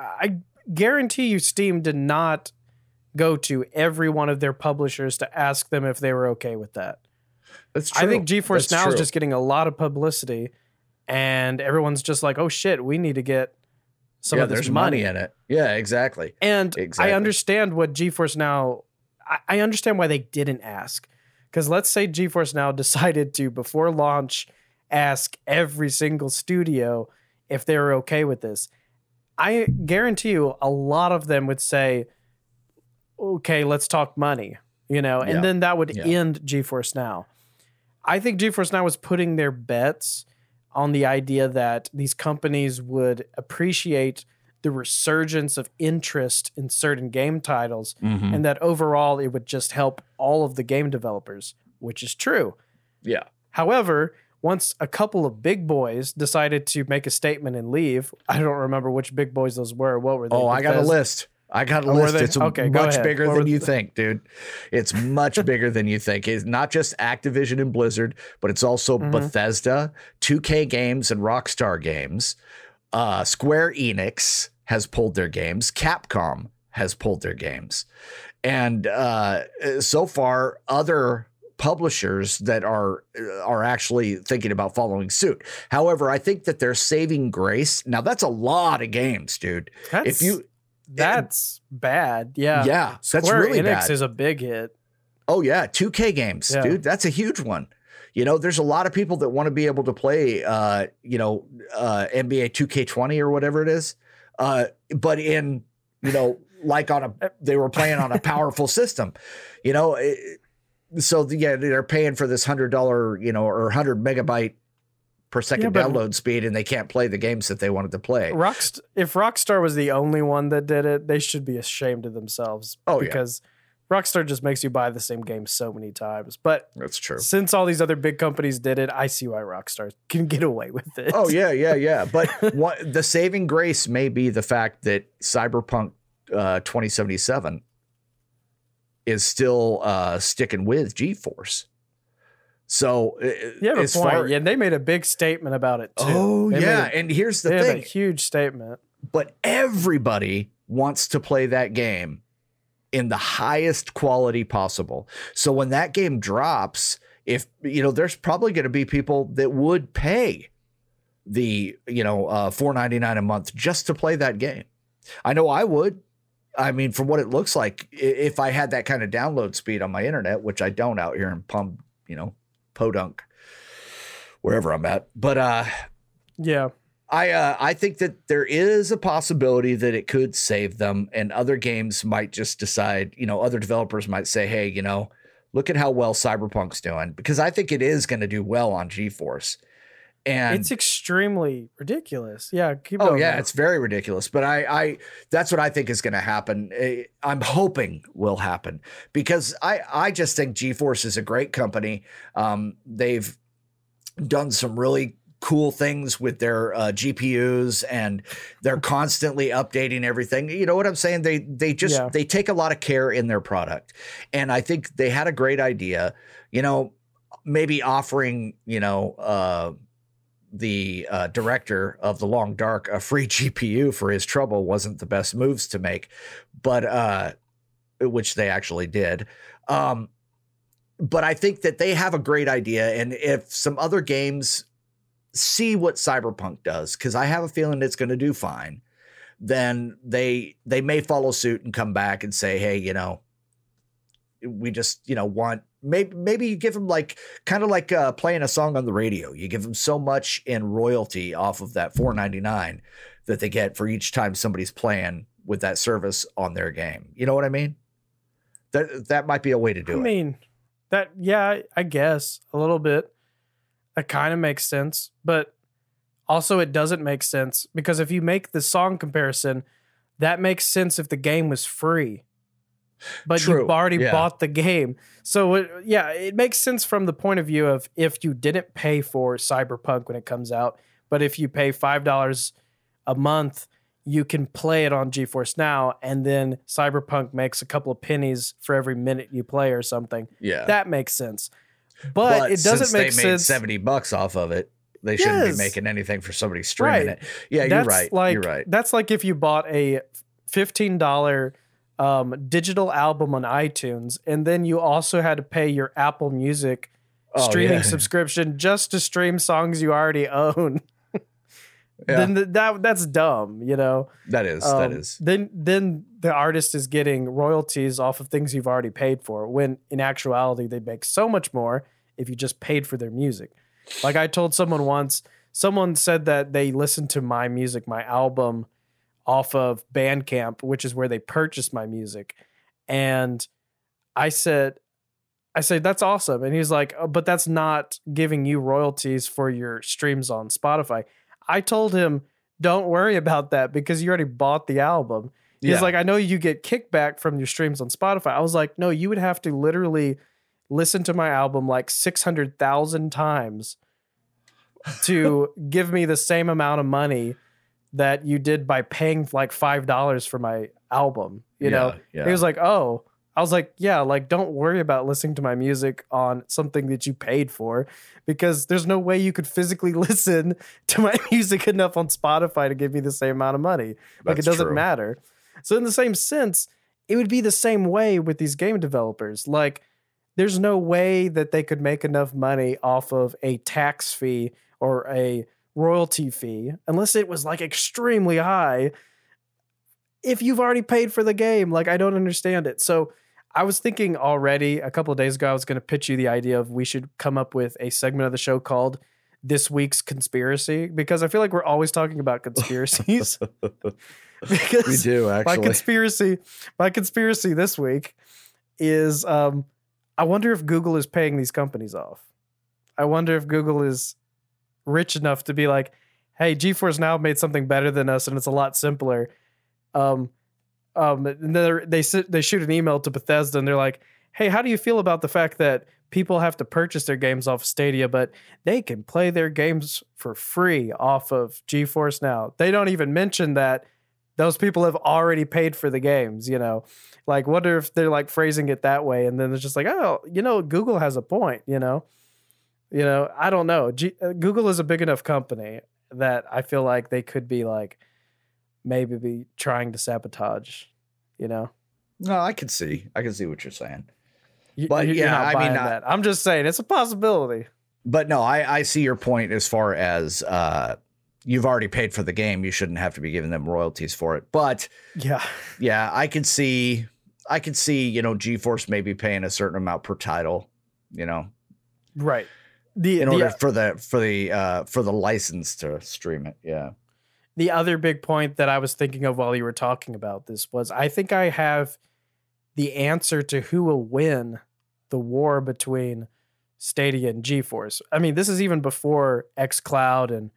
I guarantee you, Steam did not go to every one of their publishers to ask them if they were okay with that. That's true. I think GeForce That's Now true. is just getting a lot of publicity, and everyone's just like, "Oh shit, we need to get some yeah. of this There's money." money in it. Yeah, exactly. And Exactly. I understand what GeForce Now. I, I understand why they didn't ask, because let's say GeForce Now [laughs] decided to before launch ask every single studio if they were okay with this. I guarantee you, a lot of them would say, "Okay, let's talk money," you know, and Yeah. then that would Yeah. end GeForce Now. I think GeForce Now was putting their bets on the idea that these companies would appreciate the resurgence of interest in certain game titles Mhm. and that overall it would just help all of the game developers, which is true. Yeah, However, once a couple of big boys decided to make a statement and leave, I don't remember which big boys those were. What were they? Oh, I got a list. I got a Oh, list. It's Okay, much bigger What than you the- think, dude. It's much [laughs] bigger than you think. It's not just Activision and Blizzard, but it's also Mhm. Bethesda, 2K Games, and Rockstar Games. Uh, Square Enix has pulled their games. Capcom has pulled their games, and uh, so far, other publishers that are are actually thinking about following suit. However, I think that they're saving grace. Now that's a lot of games, dude. That's, if you that's bad. Yeah. yeah, that's Square really Enix bad. is a big hit. oh yeah, 2K games, Yeah. dude. That's a huge one. You know, there's a lot of people that want to be able to play uh, you know, uh NBA 2K20 or whatever it is. Uh but in, you know, like on a [laughs] they were playing on a powerful system. You know, it- so yeah, they're paying for this $100, you know, or 100 megabyte per second but- download speed and they can't play the games that they wanted to play. Rockst- if Rockstar was the only one that did it, they should be ashamed of themselves. Oh, yeah. because Rockstar just makes you buy the same game so many times. But That's true. since all these other big companies did it, I see why Rockstar can get away with it. Oh yeah, yeah, yeah. [laughs] But what the saving grace may be the fact that Cyberpunk uh, 2077 is still uh, sticking with GeForce. So uh, You have a as point. far- yeah, they made a big statement about it too. oh They yeah, a- and here's the thing. a huge statement. but everybody wants to play that game in the highest quality possible. So when that game drops, if you know, there's probably going to be people that would pay the you know uh, four ninety nine a month just to play that game. I know I would. I mean, from what it looks like, if I had that kind of download speed on my internet, which I don't out here in Pum, you know, Podunk, wherever I'm at. But uh, Yeah. I uh, I think that there is a possibility that it could save them, and other games might just decide. You know, other developers might say, "Hey, you know, look at how well Cyberpunk's doing," because I think it is going to do well on GeForce. And it's extremely ridiculous. Yeah. Keep oh yeah, man. it's very ridiculous. But I I that's what I think is going to happen. Eh, I'm hoping will happen because I I just think GeForce is a great company. Um, they've done some really cool things with their uh, GPUs and they're constantly updating everything. You know what I'm saying? They they just Yeah. they take a lot of care in their product. And I think they had a great idea, you know, maybe offering, you know, uh the uh, director of the Long Dark a free [laughs] GPU for his trouble wasn't the best moves to make, but uh, which they actually did. Um, but I think that they have a great idea, and if some other games see what Cyberpunk does, because I have a feeling it's going to do fine, then they they may follow suit and come back and say, hey, you know, we just you know want maybe maybe you give them like kind of like uh, playing a song on the radio. You give them so much in royalty off of that four ninety nine that they get for each time somebody's playing with that service on their game. You know what I mean? That that might be a way to do I it. I mean, that yeah, I guess a little bit. That kind of makes sense, but also it doesn't make sense because if you make the song comparison, that makes sense if the game was free. But True, you've already yeah. bought the game. So it, yeah, it makes sense from the point of view of if you didn't pay for Cyberpunk when it comes out, but if you pay $5 a month, you can play it on GeForce Now and then Cyberpunk makes a couple of pennies for every minute you play or something. yeah, That makes sense. But, it doesn't make they made sense. seventy bucks off of it. They shouldn't Yes. be making anything for somebody streaming Right. it. Yeah, you're right. Like, you're right. That's like if you bought a fifteen dollar um, digital album on iTunes, and then you also had to pay your Apple Music Oh, streaming yeah. subscription just to stream songs you already own. [laughs] Yeah. Then th- that that's dumb, you know. That is. that Um, is. Then then the artist is getting royalties off of things you've already paid for. When in actuality, they make so much more if you just paid for their music. Like I told someone once, someone said that they listened to my music, my album, off of Bandcamp, which is where they purchased my music, and I said. I said that's awesome, and he's like, oh, "But that's not giving you royalties for your streams on Spotify." I told him, "Don't worry about that because you already bought the album." He's Yeah. like, I know you get kickback from your streams on Spotify. I was like, no, you would have to literally listen to my album like 600,000 times to [laughs] give me the same amount of money that you did by paying like $5 for my album. You know, yeah. he was like, oh, I was like, yeah, like don't worry about listening to my music on something that you paid for because there's no way you could physically [laughs] listen to my [laughs] music enough on Spotify to give me the same amount of money. Like That's it doesn't true. matter. So in the same sense, it would be the same way with these game developers. Like there's no way that they could make enough money off of a tax fee or a royalty fee unless it was like extremely high if you've already paid for the game. Like I don't understand it. So I was thinking already a couple of days ago I was going to pitch you the idea of we should come up with a segment of the show called this week's conspiracy because I feel like we're always talking about [laughs] conspiracies. [laughs] Because we do my actually. conspiracy, my conspiracy this week is um, I wonder if Google is paying these companies off. I wonder if Google is rich enough to be like, hey, GeForce Now made something better than us and it's a lot simpler. Um, um, and they they shoot an email to Bethesda and they're like, hey, how do you feel about the fact that people have to purchase their games off Stadia, but they can play their games for free off of GeForce Now? They don't even mention that those people have already paid for the games, you know. Like, wonder if they're like phrasing it that way, and then it's just like, oh, you know, Google has a point, you know. You know, I don't know. G- uh, Google is a big enough company that I feel like they could be like maybe be trying to sabotage, you know. no, I can see. I can see what you're saying. You- But you- you're yeah, I mean, buying I, I'm just saying it's a possibility. But no, I, I see your point as far as uh, you've already paid for the game. You shouldn't have to be giving them royalties for it. But Yeah. yeah, I can see, I can see, you know, GeForce maybe paying a certain amount per title, you know, Right. The in the- order for the for the uh, for the license to stream it. Yeah. the other big point that I was thinking of while you were talking about this was I think I have the answer to who will win the war between Stadia and GeForce. I mean, this is even before xCloud and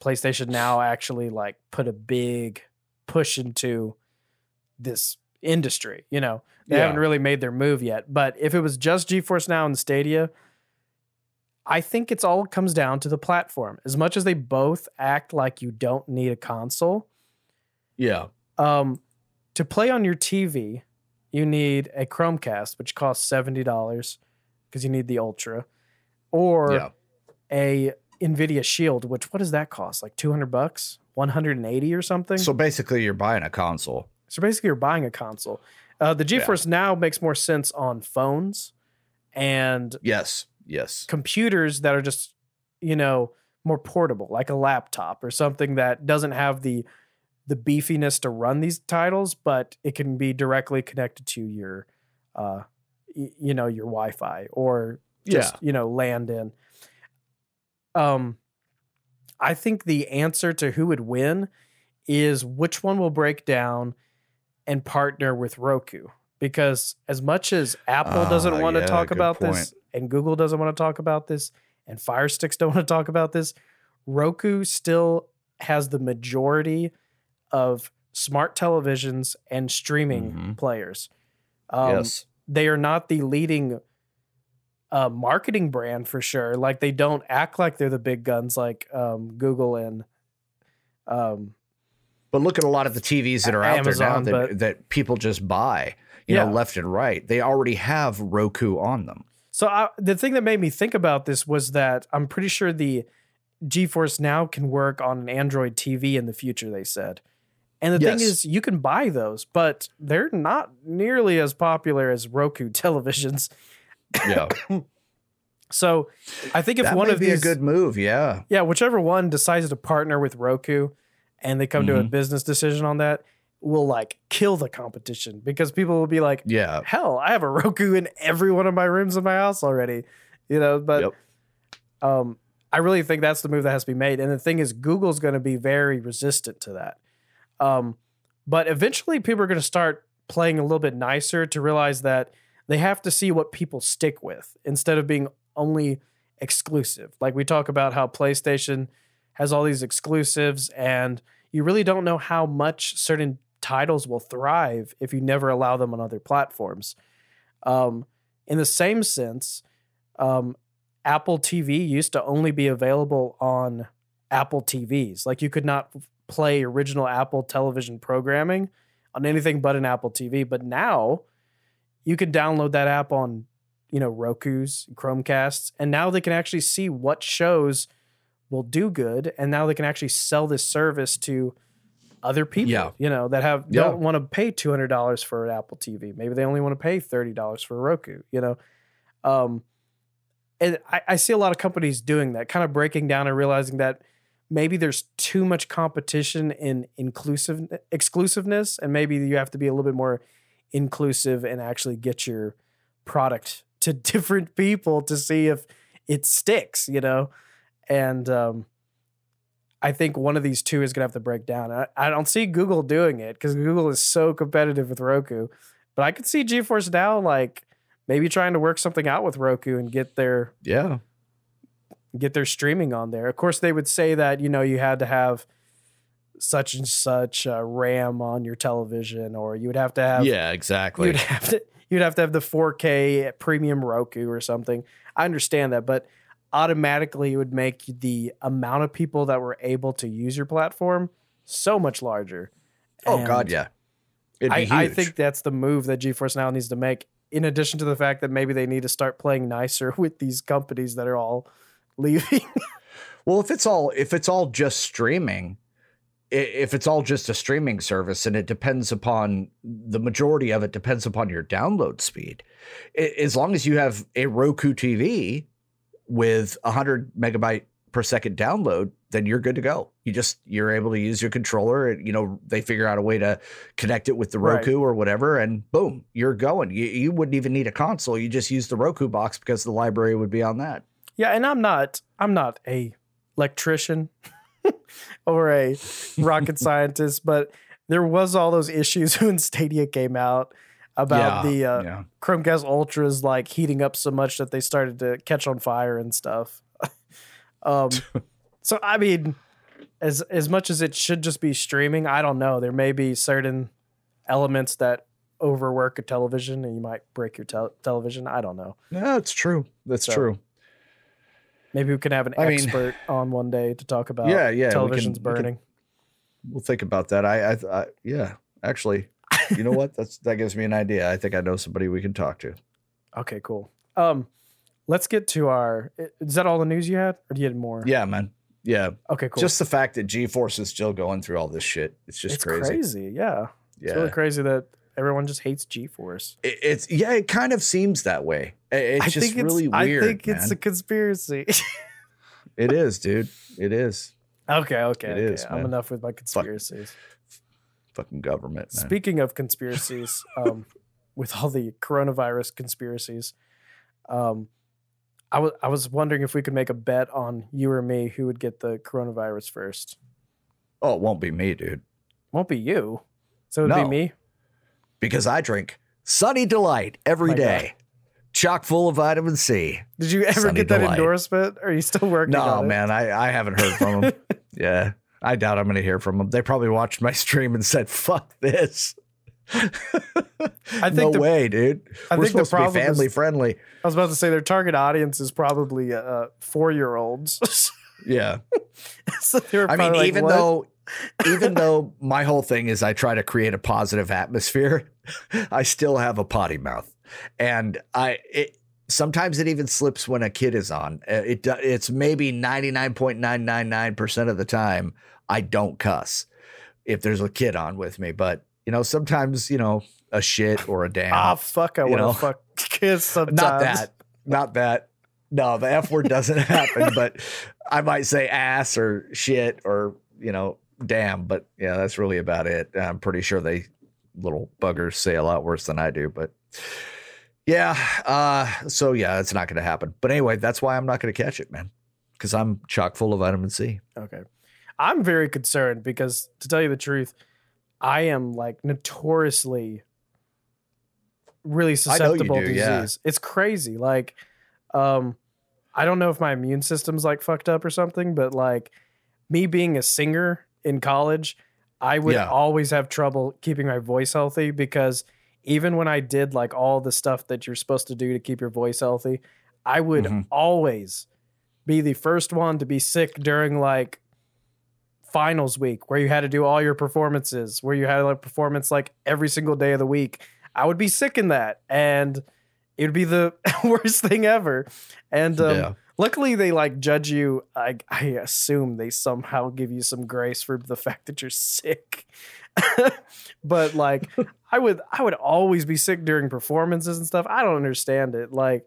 PlayStation Now actually like put a big push into this industry. You know, they Yeah. haven't really made their move yet. But if it was just GeForce Now and Stadia, I think it's all comes down to the platform. As much as they both act like you don't need a console, Yeah. um, to play on your TV, you need a Chromecast, which costs seventy dollars because you need the Ultra, or yeah. a Nvidia Shield, which what does that cost? Like two hundred bucks, one hundred and eighty or something. So basically, you're buying a console. So basically, you're buying a console. Uh, the GeForce Now makes more sense on phones and Yes. Yes. computers that are just, you know, more portable, like a laptop or something that doesn't have the the beefiness to run these titles, but it can be directly connected to your, uh, y- you know, your Wi-Fi or just you know land in. Um, I think the answer to who would win is which one will break down and partner with Roku. Because as much as Apple doesn't Ah, want to talk about this, and Google doesn't want to talk about this, and Fire Sticks [laughs] don't want to talk about this, Roku still has the majority of smart televisions and streaming Mhm. players. Um, yes. they are not the leading uh, marketing brand for sure. Like they don't act like they're the big guns like um, Google and um, But look at a lot of the TVs that are out Amazon, there now that, but- that people just buy, you Yeah. know, left and right. They already have Roku on them. So I, the thing that made me think about this was that I'm pretty sure the GeForce Now can work on an Android TV in the future. They said, and the thing is, you can buy those, but they're not nearly as popular as Roku [laughs] televisions. Yeah. [coughs] So I think if that one of be these, a good move. Yeah. yeah, whichever one decides to partner with Roku, and they come to a Mhm. business decision on that, will like kill the competition because people will be like, Yeah. hell, I have a [laughs] Roku in every one of my rooms in my house already. You know, but Yep. um, I really think that's the move that has to be made. And the thing is, Google's going to be very resistant to that. Um, but eventually, people are going to start playing a little bit nicer to realize that they have to see what people stick with instead of being only exclusive. Like we talk about how PlayStation has all these exclusives, and you really don't know how much certain titles will thrive if you never allow them on other platforms. Um, in the same sense, um, Apple TV used to only be available on Apple TVs. Like you could not play original Apple television programming on anything but an Apple TV. But now you can download that app on, you know, Roku's, Chromecasts, and now they can actually see what shows will do good. And now they can actually sell this service to other people, Yeah. you know, that have Yeah. don't want to pay two hundred dollars for an Apple TV. Maybe they only want to pay thirty dollars for a Roku, you know. Um, and I, I see a lot of companies doing that, kind of breaking down and realizing that maybe there's too much competition in inclusive exclusiveness, and maybe you have to be a little bit more inclusive and actually get your product to [laughs] different people to see if it sticks, you know. And um, I think one of these two is gonna have to break down. I, I don't see Google doing it because Google is so competitive with Roku, but I could see GeForce Now like maybe trying to work something out with Roku and get their Yeah. get their streaming on there. Of course, they would say that you know you had to have such and such uh, RAM on your television, or you would have to have Yeah, exactly. you'd [laughs] have to you'd have to have the 4K premium Roku or something. I understand that, but automatically it would make the amount of people that were able to use your platform so much larger. oh God, yeah. I. I think that's the move that GeForce Now needs to make. In addition to the fact that maybe they need to start playing nicer [laughs] with these companies that are all [laughs] leaving. Well, if it's all if it's all just streaming, if it's all just a streaming service and it depends upon the majority of it depends upon your download speed. As long as you have a Roku TV with 100 megabyte per second download, then you're good to go. You just you're able to use your controller. and, You know they figure out a way to connect it with the Right. Roku or whatever, and boom, you're going. You, you wouldn't even need a console. You just use the Roku box because the library would be on that. Yeah, and I'm not I'm not a electrician [laughs] or a rocket [laughs] scientist, but there was all those issues [laughs] when Stadia came out about Yeah, the uh, yeah. Chromecast Ultras like heating up so much that they started to catch on fire and stuff. [laughs] um, [laughs] so I mean, as as much as it should just be streaming, I don't know. There may be certain elements that overwork a television and you might break your tel- television. I don't know. Yeah, it's true. That's So- true. Maybe we can have an I mean- expert [laughs] on one day to talk about Yeah, yeah, we televisions we can- burning. We'll think about that. I, I, I yeah, actually, you know what? That's that gives me an idea. I think I know somebody we can talk to. Okay, cool. Um, let's get to our. Is that all the news you had, or do you have more? Yeah, man. Yeah, Okay, cool. just the fact that GeForce is still going through all this shit. It's just it's crazy. crazy. Yeah, Yeah, it's really crazy that everyone just hates GeForce. It- it's yeah. It kind of seems that way. It- It's I just think really it's, weird. I think it's a conspiracy. [laughs] it is, dude. It is. okay, okay, It okay. is, I'm man. enough with my conspiracies. Fucking government, man. Speaking of conspiracies, [laughs] um, with all the coronavirus conspiracies, um, I was I was wondering if we could make a bet on you or me who would get the coronavirus first. oh, it won't be me, dude. Won't be you, so it'd No. be me. because I drink Sunny Delight every My day, chock full of vitamin C. Did you ever Sunny get that Delight. endorsement? Or are you still working? No, on it? man, I, I haven't heard from him. [laughs] yeah, I doubt I'm going to hear from them. They probably watched my stream and said, "Fuck this." I think no the- way, dude. I We're think the supposed to be problem is- family friendly. I was about to say their target audience is probably uh, four year olds. [laughs] Yeah, [laughs] so I mean, like, even "What?" though, even [laughs] though my whole thing is I try to create a positive atmosphere, I still have a potty mouth, and I it sometimes it even slips when a kid is on. Uh, It it's maybe ninety nine point nine nine nine percent of the time I don't cuss if there's a kid on with me, but you know sometimes you know a shit or a damn. ah fuck, I want to fuck kids [laughs] sometimes. not that, not that. No, the F word doesn't [laughs] happen, but I might say ass or shit or, you know, damn. But yeah, that's really about it. I'm pretty sure they little buggers say a lot worse than I do, but yeah. Uh, so yeah, it's not going to happen. But anyway, that's why I'm not going to catch it, man, because I'm chock full of vitamin C. Okay. I'm very concerned because to tell you the truth, I am like notoriously really I know you susceptible to yeah. disease. It's crazy. Like, um, I don't know if my immune system's like fucked up or something, but like me being a singer in college, I would Yeah. always have trouble keeping my voice healthy because even when I did like all the stuff that you're supposed to do to keep your voice healthy, I would Mhm. always be the first one to be sick during like finals week where you had to do all your performances, where you had like performance like every single day of the week. I would be sick in that and it would be the [laughs] worst thing ever. And um, Yeah. luckily they like judge you. I, I assume they somehow give you some grace for the fact that you're sick. [laughs] but like [laughs] I would I would always be sick during performances and stuff. I don't understand it. Like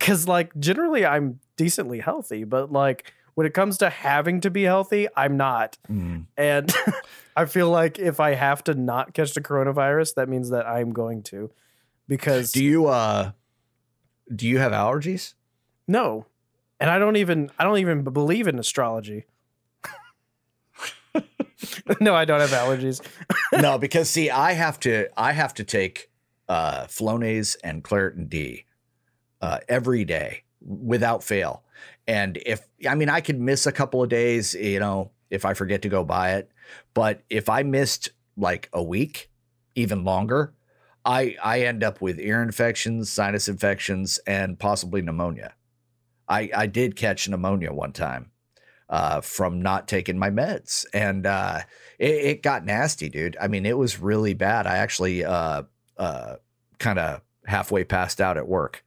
cuz like generally I'm decently healthy, but like when it comes to having to be healthy, I'm not. Mm. And [laughs] I feel like if I have to not catch the coronavirus, that means that I'm going to. Because Do you, uh, do you have allergies? no. And I don't even I don't even believe in astrology. [laughs] no, I don't have allergies. [laughs] no, because see, I have to I have to take uh Flonase and Claritin D uh every day without fail. And if I mean I could miss a couple of days, you know, if I forget to go buy it, but if I missed like a week, even longer, I I end up with ear infections, sinus infections, and possibly pneumonia. I I did catch pneumonia one time uh, from not taking my meds, and uh, it, it got nasty, dude. I mean, it was really bad. I actually uh, uh, kind of halfway passed out at work.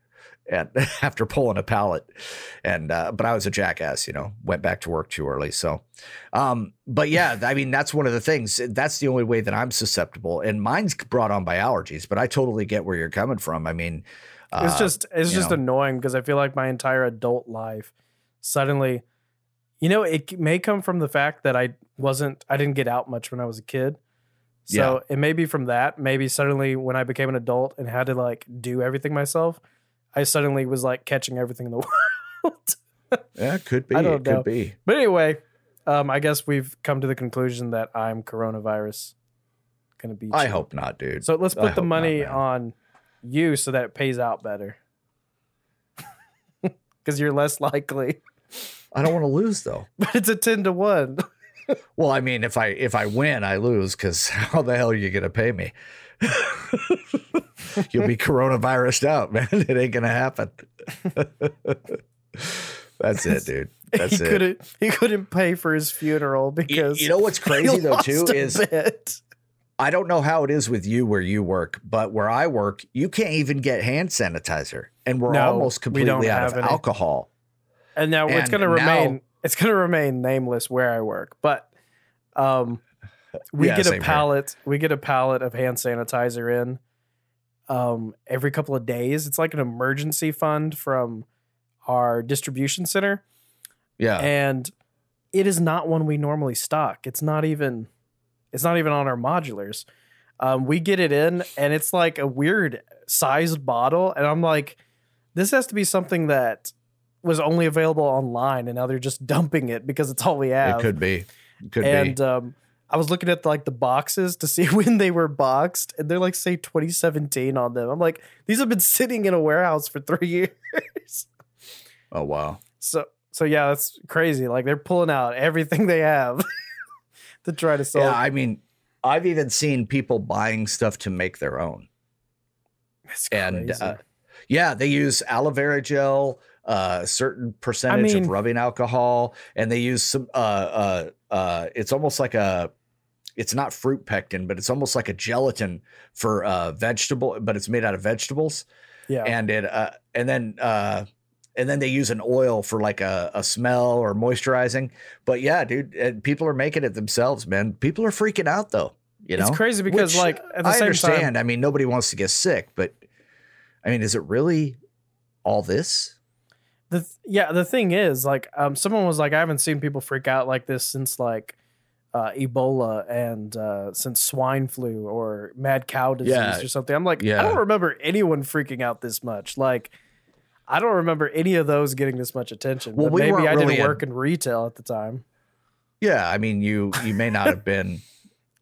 And [laughs] after pulling a pallet, and uh, but I was a jackass, you know, went back to work too early. So, um, but yeah, I mean, that's one of the things. That's the only way that I'm susceptible, and mine's brought on by allergies. But I totally get where you're coming from. I mean, It's uh, just it's just know. annoying because I feel like my entire adult life suddenly you know, it may come from the fact that I wasn't I didn't get out much when I was a kid. So it may be from that. Maybe suddenly when I became an adult and had to like do everything myself, I suddenly was like catching everything in the [laughs] world. yeah, could be. I don't it could be. but anyway, um, I guess we've come to the conclusion that I'm coronavirus gonna be I hope not, dude. So let's I put the hope not, money on you so that it pays out better. [laughs] Because you're less likely. I don't want to lose though. [laughs] But it's a 10 to 1. Well, I mean, if I if I win, I lose because how the hell are you gonna pay me? [laughs] You'll be coronavirused out, man. [laughs] It ain't gonna happen. [laughs] That's it, dude. That's he it. couldn't he couldn't pay for his funeral because you know what's crazy though too is bit. I don't know how it is with you where you work, but where I work, you can't even get hand sanitizer, and we're No, almost we completely out of any. alcohol. and now it's going to now- remain it's going to remain nameless where I work, but um we Yeah, get a here. pallet we get a pallet of hand sanitizer in um every couple of days. It's like an emergency fund from our distribution center Yeah, and it is not one we normally stock. It's not even it's not even on our modulars. Um, we get it in and it's like a weird sized bottle, and I'm like, this has to be something that was only available online, and now they're just dumping it because it's all we have. it could be. It could be. and be. um, I was looking at like the boxes to see [laughs] when they were boxed, and they're like say 2017 on them. I'm like, these have been [laughs] sitting in a warehouse for three [laughs] years. Oh wow. So so yeah, that's crazy. Like they're pulling out everything they have to try to sell. Yeah, I mean, I've even seen people buying stuff to make their own. And crazy. uh, yeah, they use aloe vera gel, uh, a certain percentage mean- of rubbing alcohol, and they use some. Uh, uh, uh, it's almost like a. It's not fruit pectin, but it's almost like a gelatin for uh, vegetable, but it's made out of vegetables, yeah, and it uh, and then uh, and then they use an oil for like a, a smell or moisturizing. But yeah, dude, and people are making it themselves, man. People are freaking out though. You know, it's crazy because Which, like at the I same understand. time, I mean, nobody wants to get sick, but I mean, is it really all this? the th- yeah, the thing is like um, someone was like, I haven't seen people freak out like this since like uh, Ebola and uh, since swine flu or mad cow disease Yeah. or something. I'm like, I don't remember anyone freaking out this much. Like. I don't remember any of those getting this much attention. Well, but we maybe I really didn't work in retail at the time. Yeah, I mean, you you may not have been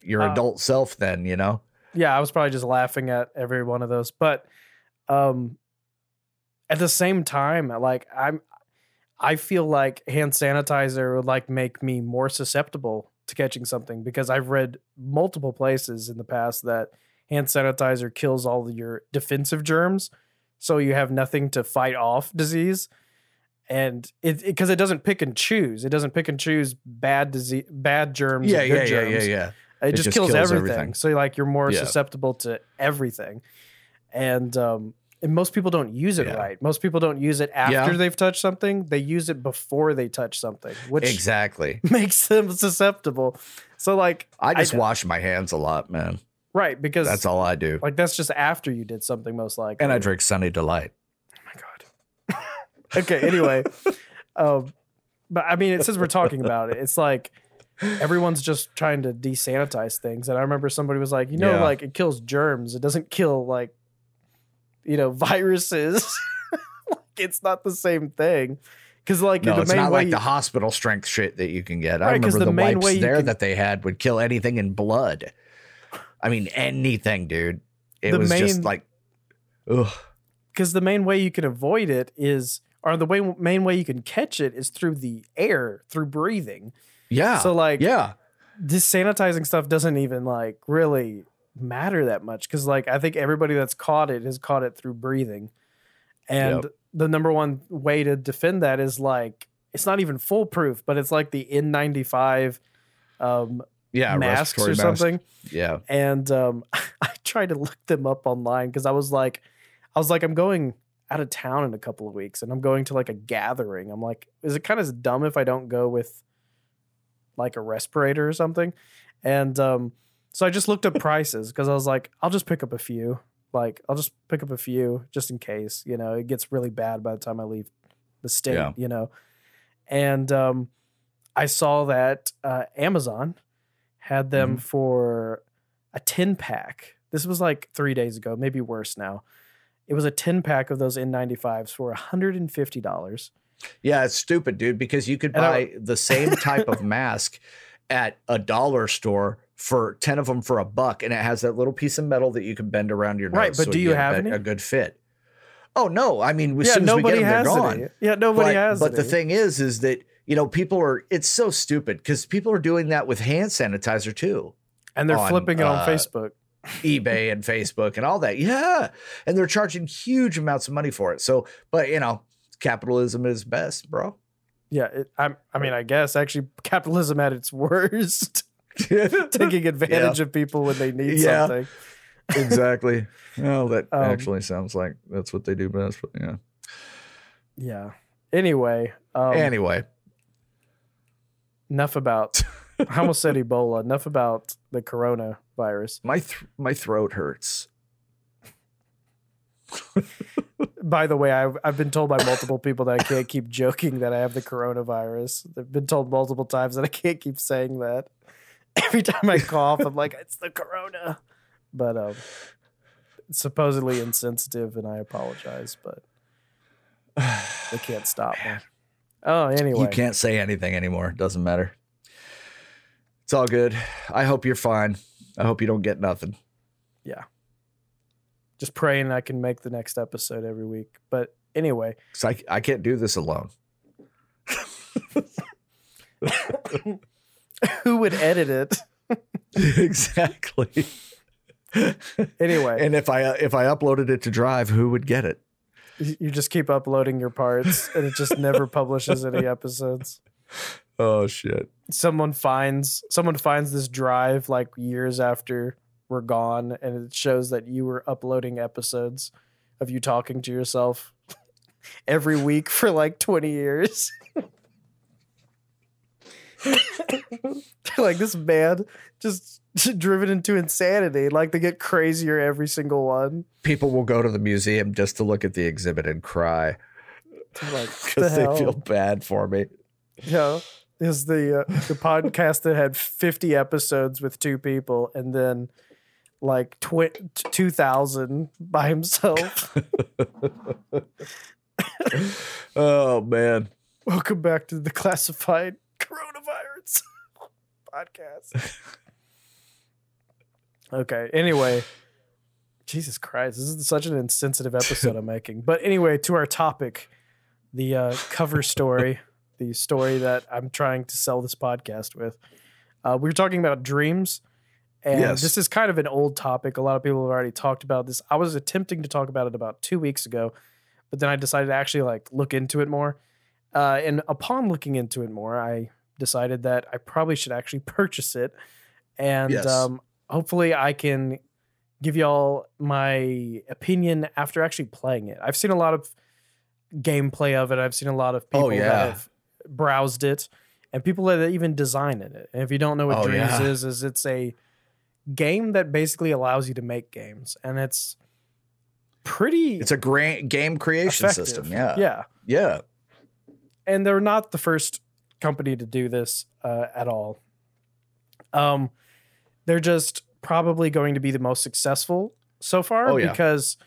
your Uh, [laughs] adult self then, you know. yeah, I was probably just laughing at every one of those. But um at the same time, like I'm I feel like hand sanitizer would like make me more susceptible to catching something because I've read multiple places in the past that hand sanitizer kills all your defensive germs. So you have nothing to fight off disease. And it because it, doesn't pick and choose. It doesn't pick and choose bad disease, bad germs. Yeah, yeah, good yeah, yeah, yeah. It, It just, just kills, kills everything. everything. So like you're more Yeah. susceptible to everything. And um and most people don't use it Yeah. right. Most people don't use it after Yeah. they've touched something. They use it before they touch something, which Exactly. [laughs] makes them susceptible. So like I just I- wash my hands a lot, man. right because That's all I do. like that's just after you did something most likely. And I drink Sunny Delight. Oh my god. [laughs] okay. Anyway, um, but I mean, since we're talking about it, it's like everyone's just trying to desanitize things, and I remember somebody was like, you know, Yeah. like it kills germs. It doesn't kill like, you know, [laughs] viruses. like it's not the same thing. Because like No, the it's main not way, like the hospital strength shit that you can get. I remember the the, main wipes way there can- that they had would kill anything in blood. I mean, anything, dude. It was just main- like, ugh. because the main way you can avoid it is, or the way main way you can catch it is through the air, through breathing. Yeah. So like, yeah. this sanitizing stuff doesn't even like really matter that much because like I think everybody that's caught it has caught it through breathing, and Yep. the number one way to defend that is like it's not even foolproof, but it's like the N95 um, Yeah. masks or respiratory mask. something. Yeah. And um, [laughs] I tried to look them up online because I was like, I was like, I'm going out of town in a couple of weeks and I'm going to like a gathering. I'm like, is it kind of dumb if I don't go with like a respirator or something? And um, so I just looked up prices because I was like, I'll just pick up a few. Like, I'll just pick up a few just in case, you know, it gets really bad by the time I leave the state, Yeah. you know. And um, I saw that uh, Amazon had them Mhm. for a 10 pack. This was like three days ago, maybe worse now. It was a 10 pack of those N95s for $150. Yeah, it's stupid, dude, because you could buy the same type of [laughs] mask at a dollar store for 10 of them for a buck and it has that little piece of metal that you can bend around your nose Right, but so do you have a, any? a good fit. Oh no, I mean as yeah, soon as we nobody get them, has they're gone. any. Yeah, nobody but, has but the thing is is that you know people are it's so stupid because people are doing that with hand sanitizer too and they're on, flipping it on uh, Facebook. ebay and facebook and all that yeah and they're charging huge amounts of money for it so but you know capitalism is best bro Yeah, it, I'm, I mean, I guess actually capitalism at its [laughs] worst, [laughs] taking advantage of people when they need Yeah. something. exactly. Well, that [laughs] Um, actually sounds like that's what they do best. But yeah. Yeah. Anyway, um, anyway, enough about. [laughs] I almost said Ebola. Enough about the coronavirus. my th- my throat hurts. By the way, I've, I've been told by multiple people that I can't keep joking that I have the coronavirus. I've been told multiple times that I can't keep saying that. Every time I cough, I'm like, [laughs] it's the corona. But um, supposedly insensitive, and I apologize, but they can't stop me. [sighs] Oh, anyway. You can't say anything anymore. It Doesn't matter. It's all good. I hope you're fine. I hope you don't get nothing. Yeah. Just praying I can make the next episode every week. But anyway, I, I can't do this alone. [laughs] [laughs] [laughs] who would edit it? [laughs] exactly. [laughs] Anyway, And if I uh, if I uploaded it to Drive, who would get it? you just keep uploading your parts and it just never publishes any episodes. Oh shit. someone finds someone finds this drive like years after we're gone and it shows that you were uploading episodes of you talking to yourself every week for like 20 years [laughs] like this man just [laughs] driven into insanity like they get crazier every single one People will go to the museum just to look at the exhibit and cry They're like the because they feel bad for me. Yeah, is the uh, the podcast that had fifty episodes with two people, and then like twi- two thousand by himself. [laughs] Oh man. Welcome back to the classified coronavirus [laughs] podcast. [laughs] okay. Anyway, Jesus Christ, this is such an insensitive episode I'm [laughs] making. But anyway, to our topic, the uh, cover story, the story that I'm trying to sell this podcast with. Uh, we were talking about dreams, and Yes. this is kind of an old topic. A lot of people have already talked about this. I was attempting to talk about it about two weeks ago, but then I decided to actually like look into it more. Uh, and upon looking into it more, I decided that I probably should actually [laughs] purchase it, and Yes. um, hopefully I can give y'all my opinion after actually playing it. I've seen a lot of gameplay of it. I've seen a lot of people Oh, yeah. that have browsed it, and people that even design in it. And if you don't know what Oh, Dreams yeah. is, is it's a game that basically allows you to make games, and it's pretty It's a gra- game creation effective. system. Yeah. yeah. Yeah. and they're not the first company to do this uh, at all. Um, they're just probably going to be the most successful so far Oh, yeah. because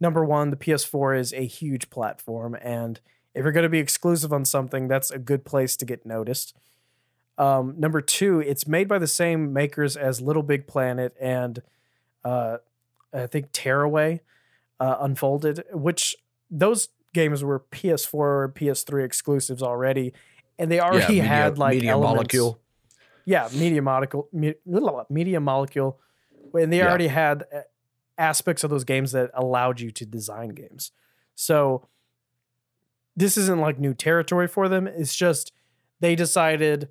number one, the PS4 is a huge platform, and if you're going to be exclusive on something, that's a good place to get noticed. Um, number two, it's made by the same makers as Little Big Planet and uh, I think Tearaway uh, Unfolded, which those games were PS4 or PS3 exclusives already, and they already Media- had like Media elements- Molecule. yeah, media molecule, me, media molecule, and they Yeah. already had uh, aspects of those games that allowed you to design games. So this isn't like new territory for them. It's just they decided.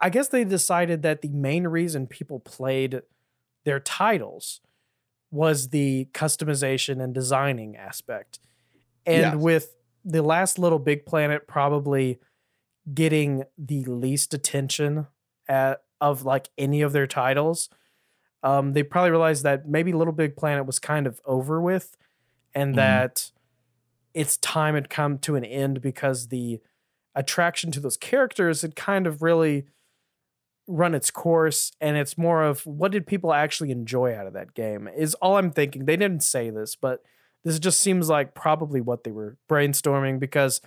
I guess they decided that the main reason people played their titles was the customization and designing aspect. And Yeah. with the last Little Big Planet probably getting the least attention at, of like any of their titles, um, they probably realized that maybe Little Big Planet was kind of over with and Mhm. that its time had come to an end because the attraction to those characters had kind of really run its course and it's more of what did people actually enjoy out of that game is all i'm thinking they didn't say this but this just seems like probably what they were brainstorming because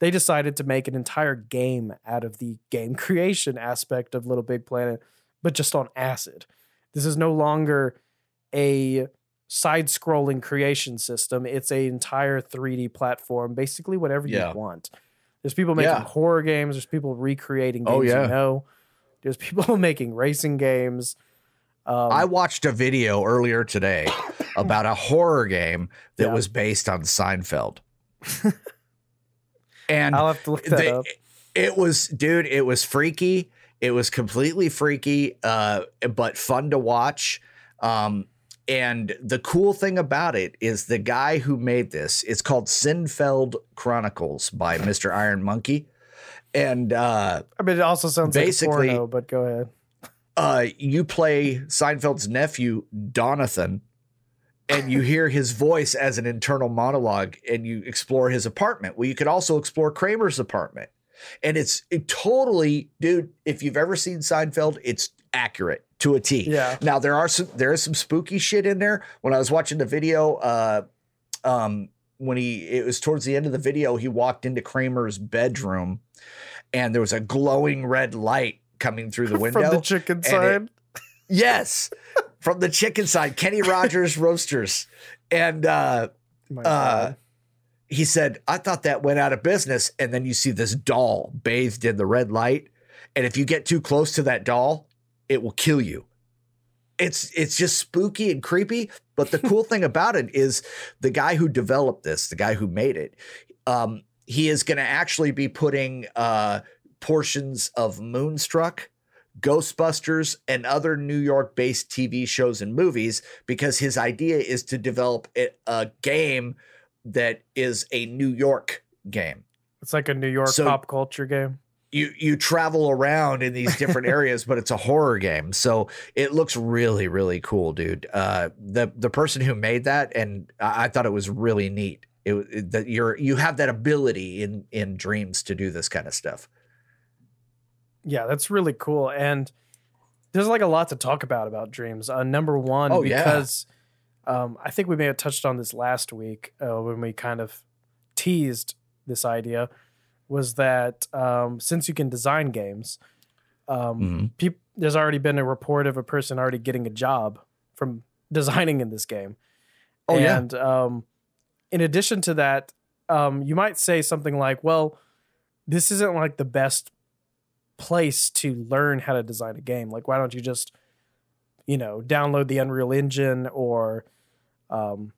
they decided to make an entire game out of the game [laughs] creation aspect of little big planet but just on acid this is no longer a side scrolling creation system it's an entire 3d platform basically whatever Yeah. you want there's people making Yeah. horror games there's people recreating games Oh, yeah. you know there's [laughs] people making racing games um, I watched a video earlier today [coughs] about a horror game that was based on Seinfeld. [laughs] and i'll have to look that they, up It was, dude. It was freaky. It was completely freaky, uh, but fun to watch. Um, and the cool thing about it is the guy who made this. It's called Seinfeld Chronicles by Mr. Iron Monkey, and uh, I mean, it also sounds Basically- like a porno, but go ahead. uh, you play Seinfeld's nephew, Donathan, and you hear his voice as an internal monologue and you explore his apartment. Well, you could also explore Kramer's apartment. And it's it totally, dude, if you've ever seen Seinfeld, it's accurate to a T. Yeah. Now there are some there is some spooky shit in there. When I was watching the video, uh um when he it was towards the end of the video, he walked into Kramer's bedroom and there was a glowing red light coming through the [laughs] window. From the chicken it- side. [laughs] Yes, from the chicken side, Kenny Rogers [laughs] Roasters, and uh, uh, he said, "I thought that went out of business." And then you see this doll bathed in the red light, and if you get too close to that doll, it will kill you. It's it's just spooky and creepy. But the cool thing about it is the guy who developed this, the guy who made it, um, he is going to actually be putting uh, portions of Moonstruck, Ghostbusters, and other New York based TV shows and movies because his idea is to develop a, game that is a New York game. it's like a New York so- pop culture game. You you travel around in these different [laughs] areas, but it's a horror game, so it looks really really cool, dude. Uh, the the person who made that, and I, I thought it was really neat. It, it that you're you have that ability in in dreams to do this kind of stuff. Yeah, that's really cool. And there's like a lot to talk about about dreams. Uh, number one, Oh, yeah. because um, I think we may have touched on this last week uh, when we kind of teased this idea, was that um, since you can design games, um, Mhm. peop- there's already been a report of a person already getting a job from [laughs] designing in this game. Oh, yeah. and um, in addition to that, um, you might say something like, "Well, this isn't like the best place to learn how to design a game. Like, why don't you just, you know, download the Unreal Engine or, um,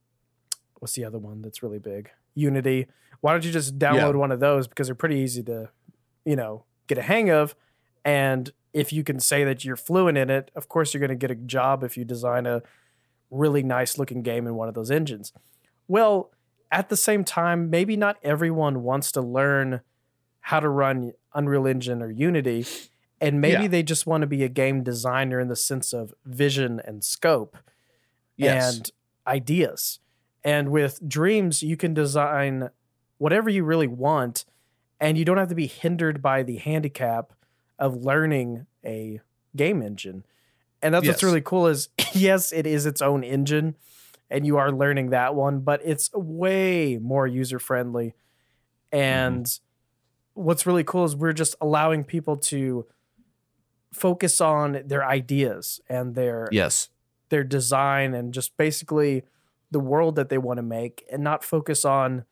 what's the other one that's really big? Unity. Why don't you just download one of those because they're pretty easy to, you know, get a hang of, and if you can say that you're fluent in it, of course you're going to get a job if you design a really nice looking game in one of those engines. Well, at the same time, maybe not everyone wants to learn how to run Unreal Engine or Unity, and maybe Yeah. they just want to be a game designer in the sense of vision and scope Yes. and ideas. And with dreams, you can design whatever you really want, and you don't have to be hindered by the handicap of learning a game engine. And that's what's really cool is [laughs] yes, it is its own engine, and you are learning that one, but it's way more user friendly. Mm-hmm. And what's really cool is we're just allowing people to focus on their ideas and their yes. their design and just basically the world that they want to make and not focus on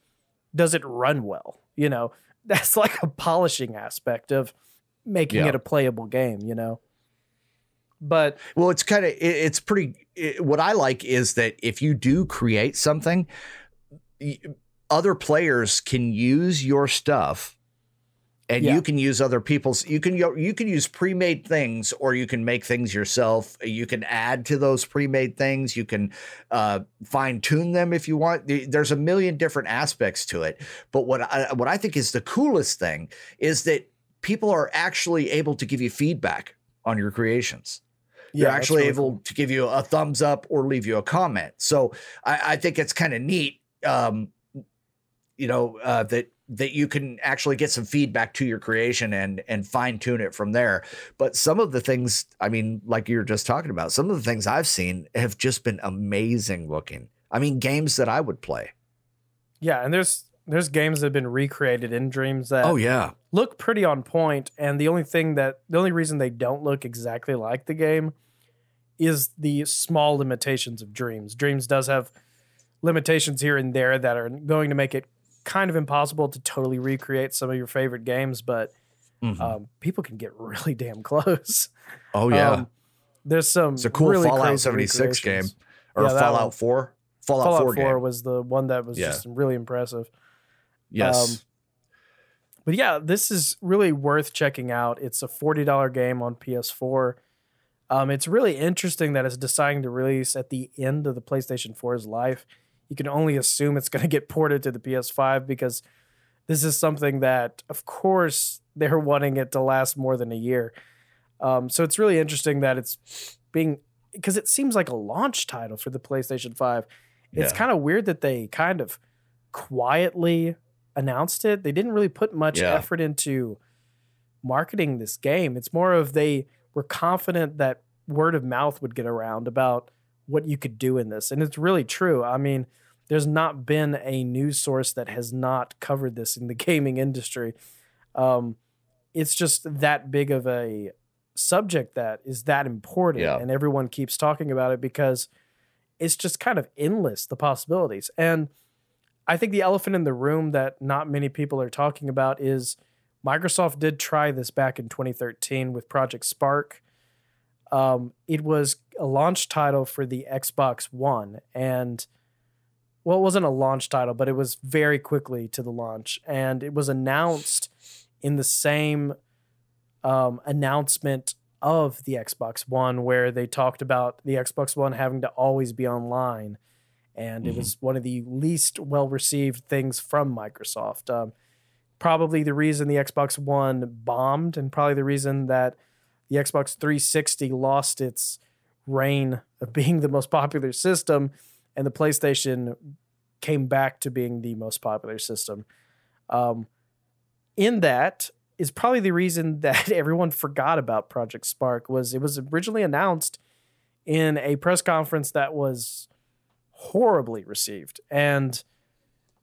does it run well you know [laughs] that's like a polishing aspect of making Yeah. it a playable game you know but Well, it's kind of it, it's pretty. It, what I like is that if you do create something, y- other players can use your stuff, and Yeah. you can use other people's. You can you can use pre-made things, or you can make things yourself. You can add to those pre-made things. You can uh, fine tune them if you want. There's a million different aspects to it. But what I, what I think is the coolest thing is that people are actually able to give you feedback on your creations yeah you're that's actually really able cool. to give you a thumbs up or leave you a comment. So I, I think it's kind of neat, um, you know, uh, that that you can actually get some feedback to your creation and and fine tune it from there. But some of the things, I mean, like you were just talking about, some of the things I've seen have just been amazing looking. I mean, games that I would play. yeah and there's there's games that have been recreated in dreams that Oh yeah, look pretty on point and the only thing that the only reason they don't look exactly like the game is the small limitations of dreams dreams does have limitations here and there that are going to make it kind of impossible to totally recreate some of your favorite games but Mhm. um, people can get [laughs] really damn close oh yeah. Um, there's some it's a cool really Fallout 76 game or Yeah, Fallout one. 4. Fallout, fallout 4 4 game. was the one that was Yeah. just really impressive Yes. um, but yeah, this is really worth checking out. It's a forty dollar game on PS4. Um, it's really interesting that it's deciding to release at the end of the PlayStation 4's life. You can only assume it's going to get ported to the PS5 because this is something that, of course, they're wanting it to last more than a year. Um, so it's really interesting that it's being because it seems like a launch title for the PlayStation 5. It's Yeah. kind of weird that they kind of quietly announced it. They didn't really put much Yeah. effort into marketing this game. It's more of they were confident that word of mouth would get around about what you could do in this. And it's really true. I mean, there's not been a news source that has not covered this in the [laughs] gaming industry. Um, it's just that big of a subject that is that important Yeah. and everyone keeps talking about it because it's just kind of endless the possibilities and i think the elephant in the room that not many people are talking about is microsoft did try this back in 2013 with project spark um, it was a launch title for the xbox one and well it wasn't a launch title but it was very quickly to the launch and it was announced in the same um, announcement of the Xbox One where they talked about the Xbox One having to always be online. And it Mhm. was one of the least well received things from Microsoft. Um, probably the reason the Xbox One bombed, and probably the reason that the Xbox 360 lost its reign of being the most popular system, and the PlayStation came back to being the most popular system. Um, in that is probably the reason [laughs] that everyone forgot about Project Spark was it was originally announced in a press conference that was horribly received and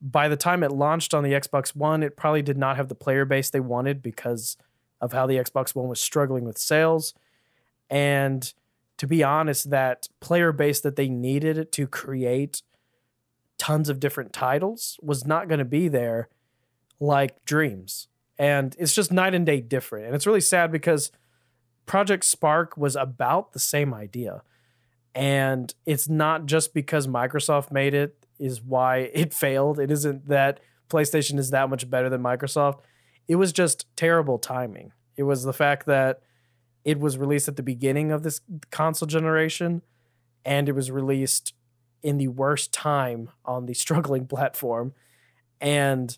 by the time it launched on the Xbox One it probably did not have the player base they wanted because of how the Xbox One was struggling with sales and to be honest that player base that they needed to create tons of different titles was not going to be there like Dreams and it's just night and day different. And it's really sad because Project Spark was about the same idea. And it's not just because Microsoft made it is why [laughs] it failed. It isn't that PlayStation is that much better than Microsoft. It was just terrible timing. It was the fact that it was released at the beginning of this console generation and it was released in the worst time on the [laughs] struggling platform. And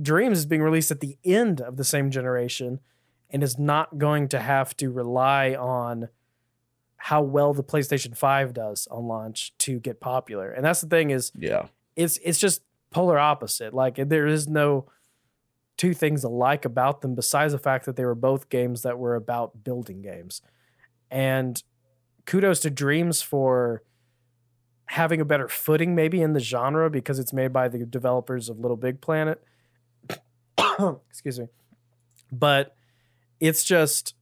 Dreams is being released at the end of the same generation and is not going to have to rely on how well the PlayStation 5 does on launch to get popular. And that's the thing is Yeah. it's it's just polar opposite. Like there is no two things alike about them besides the fact that they were both games that were about building games. And kudos to Dreams for having a better footing maybe in the genre because it's made by the developers of Little Big Planet. [coughs] Excuse me. But it's just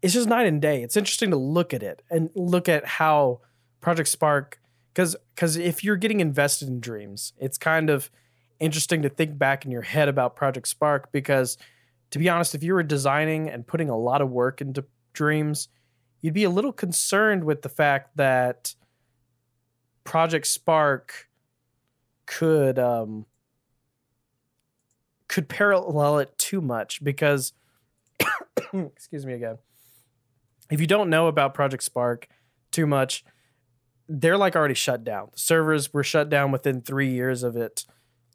it's just night and day. It's interesting to look at it and look at how Project Spark because because if you're getting invested in dreams, it's kind of interesting to think back in your head about Project Spark because to be honest, if you were designing and putting a lot of work into dreams, you'd be a little concerned with the fact that Project Spark could um could parallel it too much because [coughs] excuse me again. If you don't know about Project Spark too much, they're like already shut down. The servers were shut down within three years of it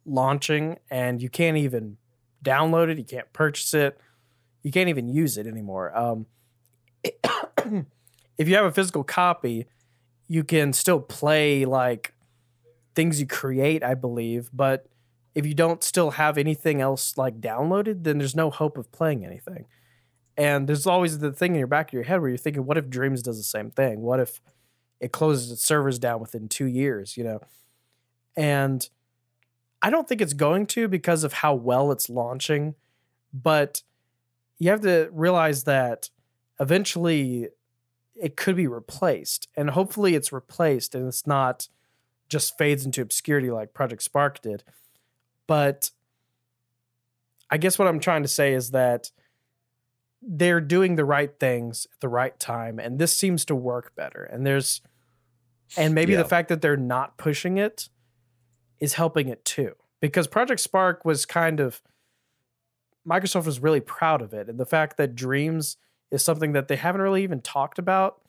launching, and you can't even download it. You can't purchase it. You can't even use it anymore. Um, [coughs] if you have a physical copy, you can still play like things you create, I believe. But if you don't still have anything else like downloaded, then there's no hope of playing anything. And there's always the thing in your back of your head where you're thinking, what if Dreams does the same thing? What if it closes its servers down within two years, you know? And I don't think it's going to because of how well it's launching, but you have to realize that eventually it could be replaced. And hopefully it's replaced and it's not just fades into obscurity like Project Spark did. But I guess what I'm trying to say is that they're doing the right things at the right time and this seems to work better and there's and maybe Yeah. the fact that they're not pushing it is helping it too because project spark was kind of Microsoft was really proud of it, and the fact that Dreams is something that they haven't really even talked about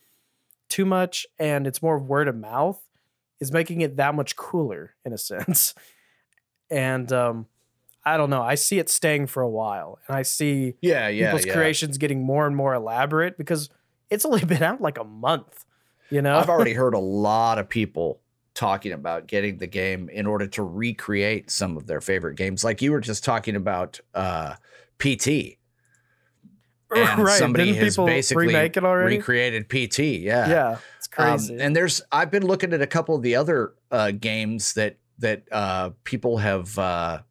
too much, and it's more word of mouth, is making it that much cooler in a [laughs] sense. And um, I don't know, I see it staying for a while, and I see Yeah, yeah, people's yeah. creations getting more and more elaborate because it's only [laughs] been out like a month. You know, I've already heard a lot of people talking about getting the game in order to recreate some of their favorite games. Like you were just talking about uh, PT. [laughs] And right? somebody Didn't has basically remake it already? recreated PT. Yeah. yeah, it's Um, crazy. and there's I've been looking at a couple of the other uh, games that that uh, people have uh,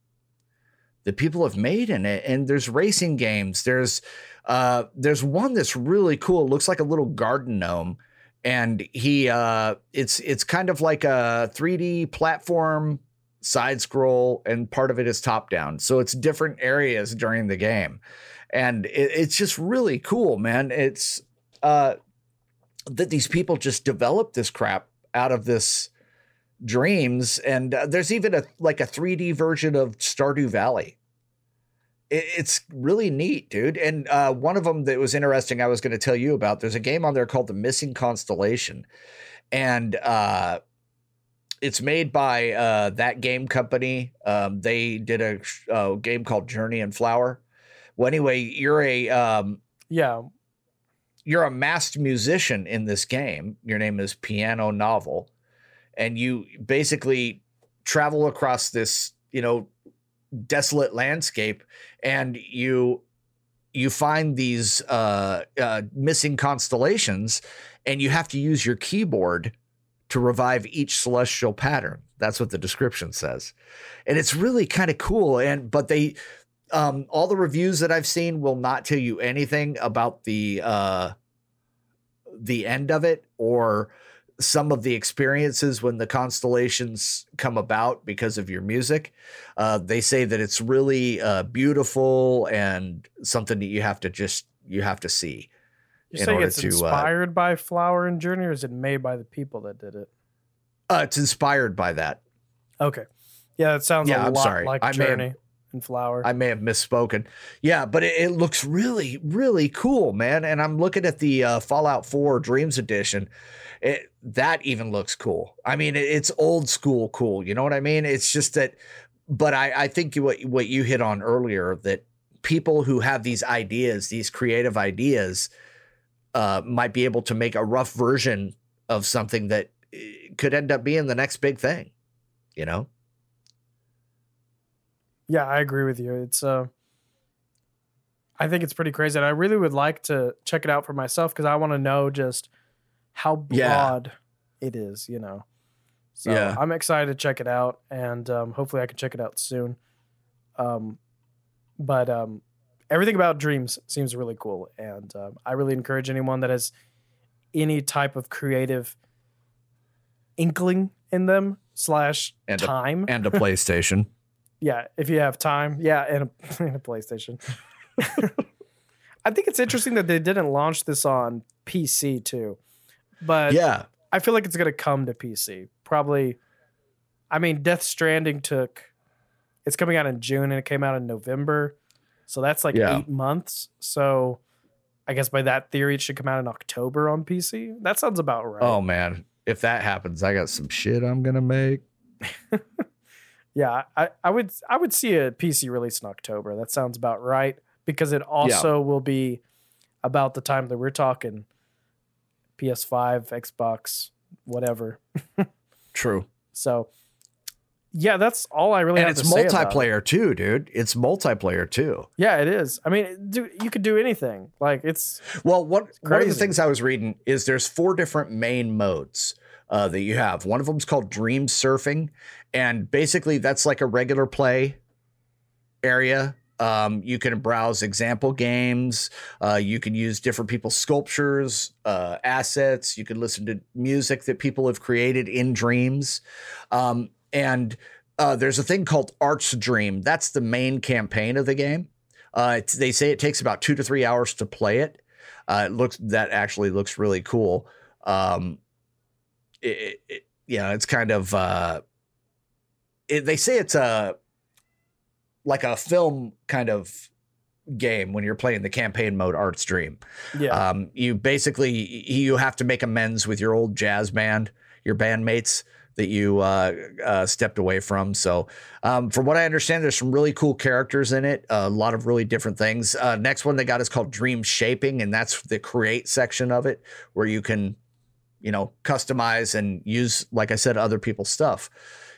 that people have made in it, and there's racing games. There's uh, there's one that's really cool. It looks like a little garden gnome, and he uh, it's it's kind of like a 3D platform side scroll, and part of it is top down. So it's different areas during the game, and it, it's just really cool, man. It's uh, that these people just developed this crap out of this dreams and uh, there's even a like a 3d version of stardew valley it's really neat dude and uh, one of them that was interesting i was going to tell you about there's a game on there called the missing constellation and uh, it's made by uh, that game company um, they did a uh, game called journey and flower well anyway you're a um, yeah, you're a masked musician in this game. Your name is Piano Novel, and you basically travel across this, you know, desolate landscape, and you you find these uh, uh, missing constellations, and you have to use your keyboard to revive each celestial pattern. That's what the description says, and it's really kind of cool. And but they um, all the reviews that I've seen will not tell you anything about the uh, the end of it or some of the experiences when the constellations come about because of your music. Uh, they say that it's really uh, beautiful and something that you have to just you have to see. you're in saying order it's to, uh, inspired by Flower and Journey, or is it made by the people that did it? Uh, it's inspired by that. Okay, yeah, it sounds Yeah, a I'm lot sorry. like I may have- Journey and Flower. I may have misspoken. Yeah, but it, it looks really, really cool, man. And I'm looking at the uh, Fallout 4 Dreams Edition. It, that even looks cool. I mean, it's old school cool. You know what I mean? It's just that, but I, I think what what you hit on earlier that people who have these ideas, these creative ideas, uh, might be able to make a rough version of something that eh, could end up being the next big thing. You know? Yeah, I agree with you. It's uh I think it's pretty crazy. And I really would like to check it out for myself because I want to know just how Yeah. broad it is, you know. So Yeah. I'm excited to check it out and um, hopefully I can check it out soon. Um but um everything about dreams seems really cool and um, I really encourage anyone that has any type of creative inkling in them slash And a- time And a [laughs] PlayStation. yeah, if you have time, yeah, and a, [laughs] and a PlayStation. [laughs] I think it's interesting that they didn't launch this on PC too, but yeah. I feel like it's gonna come to PC. Probably, I mean, Death Stranding took. It's coming out in June and it came out in November, so that's like Yeah. eight months. So, I guess by that theory, it should come out in October on PC. That sounds about right. Oh man, if that happens, I got some shit I'm gonna make. [laughs] Yeah, I, I would I would see a PC release in October. That sounds about right because it also will be about the time that we're talking PS5, Xbox, whatever. [laughs] True. So yeah, that's all I really and have it's to say about it. multiplayer too, dude. It's multiplayer too. Yeah, it is. I mean, do you could do anything. Like it's Well, what one of the things I was reading is there's four different main modes uh, that you have. One of them is called Dream Surfing, and basically that's like a regular play area. Um, you can browse example games. Uh, you can use different people's sculptures, uh, assets. You can listen to music that people have created in dreams. Um, and uh, there's a thing called Art's Dream. That's the main campaign of the game. Uh, they say it takes about two to three hours to play it. Uh, it looks that actually looks really cool. Um, it, it- yeah, it's kind of. Uh, it, they say it's a like a film kind of game when you're playing the campaign mode Art's Dream. Yeah. Um, you basically you have to make amends with your old jazz band, your bandmates that you uh, uh, stepped away from. So, um, from what I understand, there's some really cool characters in it. a lot of really different things. Uh, next one they got is called Dream Shaping, and that's the create section of it, where you can, you know, customize and use, like I said, other people's stuff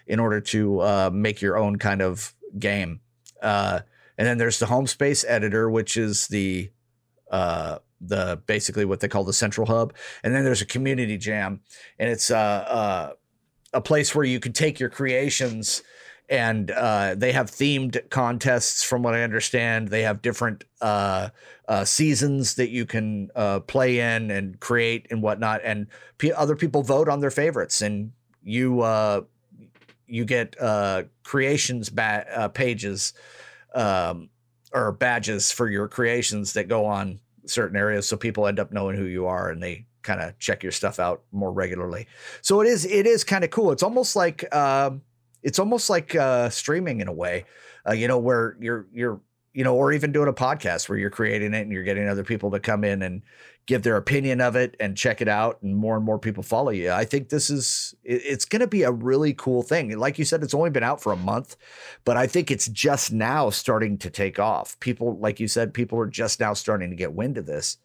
in order to uh, make your own kind of game. Uh, and then there's the home space editor, which is the uh, the basically what they call the central hub. And then there's a community jam, and it's uh, uh, a place where you can take your creations and uh, they have themed contests from what i understand. They have different uh, uh, seasons that you can uh, play in and create and whatnot. And p- other people vote on their favorites. And you uh, you get uh, creations ba- pages um, or badges for your creations that go on certain areas so people end up knowing who you are and they kind of check your stuff out more regularly. So it is it is kind of cool. It's almost like um, it's almost like uh, streaming in a way, uh, you know, where you're you're you know, or even doing a podcast where you're creating it and you're getting other people to come in and give their opinion of it and check it out, and more and more people follow you. I think this is it's going to be a really cool thing. Like you said, it's only been out for a month, but I think it's just now starting to take off. People, like you said, people are just now starting to get wind of this.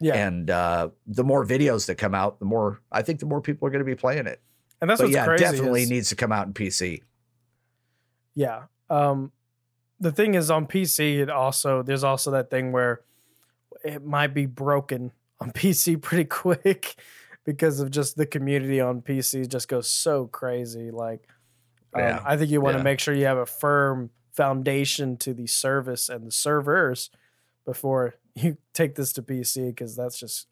yeah. And uh, the more videos that come out, the more I think the more people are going to be playing it. and that's but what's yeah, crazy. definitely is- needs to come out in PC. Yeah. Um, the thing is on PC, it also there's also that thing where it might be broken on [laughs] PC pretty quick because of just the community on PC just goes so crazy. Like, um, I think you want to Yeah. make sure you have a firm foundation to the service and the servers before [laughs] you take this to PC because that's just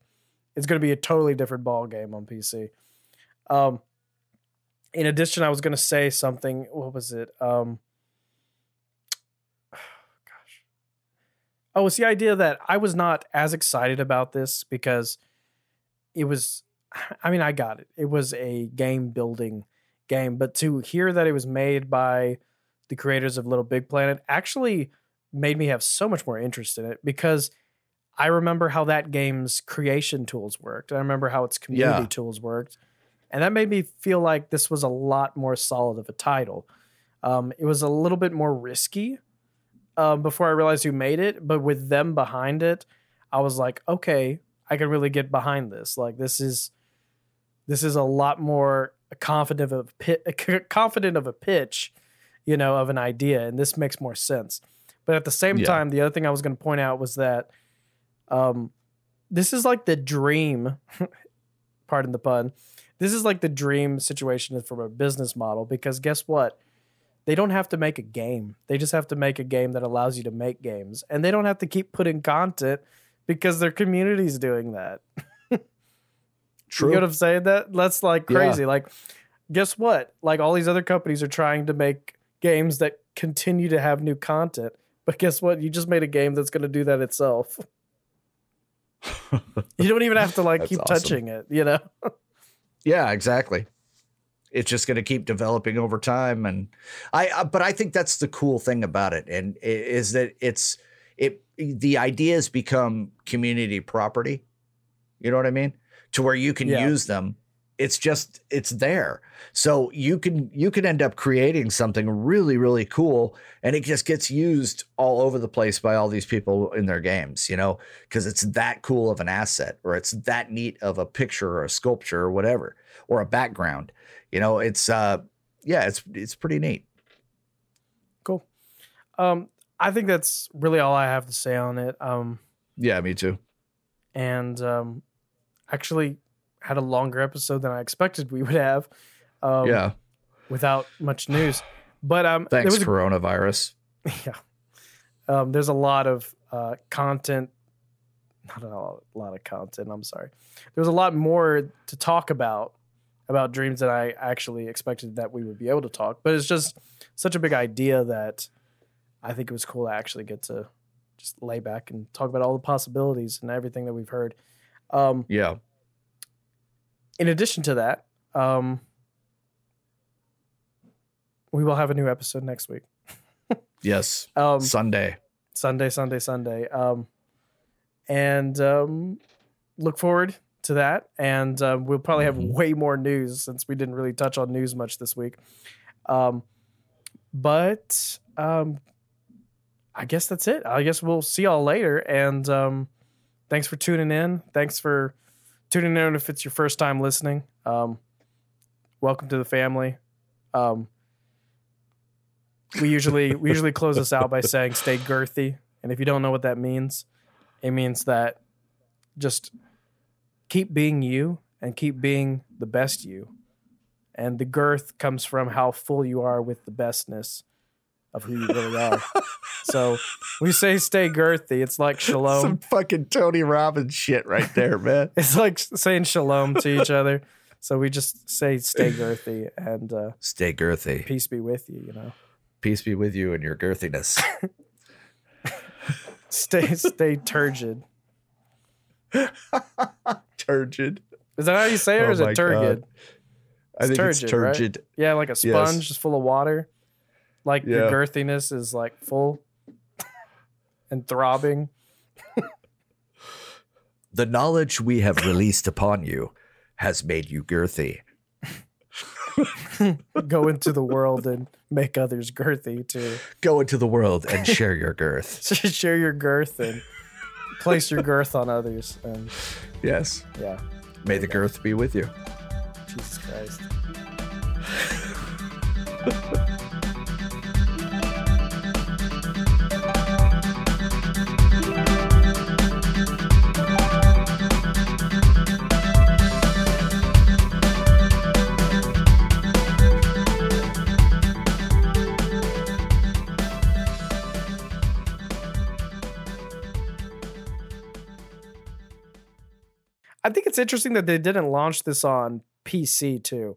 it's going to be a totally different ball game on PC. Um, in addition, I was going to say something. What was it? Um, Oh, it's the idea that I was not as excited about this because it was. I mean, I got it. It was a game building game, but to hear that it was made by the creators of Little Big Planet actually made me have so much more interest in it because I remember how that game's creation tools worked. I remember how its community Yeah. tools worked. And that made me feel like this was a lot more solid of a title. Um, it was a little bit more risky um, before I realized who made it, but with them behind it, I was like, okay, I can really get behind this. Like this is this is a lot more confident of a [laughs] confident of a pitch, you know, of an idea, and this makes more sense. But at the same Yeah. time, the other thing I was going to point out was that um, this is like the dream. [laughs] pardon the pun. This is like the dream situation from a business model because guess what? They don't have to make a game. They just have to make a game that allows you to make games, and they don't have to keep putting content because their community's doing that. [laughs] True. You know what I'm saying? That that's like Yeah. crazy. Like, guess what? Like all these other companies are trying to make games that continue to have new content. But guess what? You just made a game that's going to do that itself. [laughs] you don't even have to like keep awesome. touching it. You know? [laughs] Yeah, exactly. It's just going to keep developing over time, and I. Uh, but I think that's the cool thing about it, and is that it's it. The ideas become community property. You know what I mean? To where you can Yeah. use them. It's just it's there, so you can you can end up creating something really really cool, and it just gets used all over the place by all these people in their games. You know, because it's that cool of an asset, or it's that neat of a picture or a sculpture or whatever, or a background. You know, it's uh, yeah, it's it's pretty neat. Cool. Um, I think that's really all I have to say on it. Um, Yeah, me too. and um, actually had a longer episode than I expected we would have. Um, yeah, Without much news, but um, there thanks was a coronavirus. [laughs] yeah. Um, there's a lot of uh, content, not a lot of content. I'm sorry. There's a lot more to talk about about dreams than I actually expected that we would be able to talk. But it's just such a big idea that I think it was cool to actually get to just lay back and talk about all the possibilities and everything that we've heard. Um, Yeah, in addition to that, um, we will have a new episode next week. [laughs] yes, Um, Sunday. Sunday, Sunday, Sunday. Um, and um, look forward to that. And um, we'll probably have Mhm. way more news since we didn't really touch on news much this week. Um, but um, I guess that's it. I guess we'll see y'all later. And um, thanks for tuning in. Thanks for tuning in if it's your first time listening. Um, welcome to the family. Um, we usually we usually close this out by [laughs] saying stay girthy. And if you don't know what that means, it means that just keep being you and keep being the best you. And the girth comes from how full you are with the bestness of who you really are. [laughs] so we say stay girthy. It's like shalom. Some fucking Tony Robbins shit right there, man. [laughs] It's like saying shalom to each other. So we just say stay girthy and uh, Stay girthy. peace be with you. You know, Peace be with you and your girthiness. [laughs] stay stay turgid. Turgid. Is that how you say it, or Oh is it turgid? God. I think it's turgid, right? turgid. Yeah, like a sponge just full of water. Like your girthiness is like full [laughs] and throbbing. The knowledge we have released upon you has made you girthy. [laughs] Go into the world and make others girthy too. Go into the world and share your girth. [laughs] Share your girth and place your girth on others. And Yes. yeah, May the girth be with you. Jesus Christ. [laughs] I think it's interesting that they didn't launch this on PC too.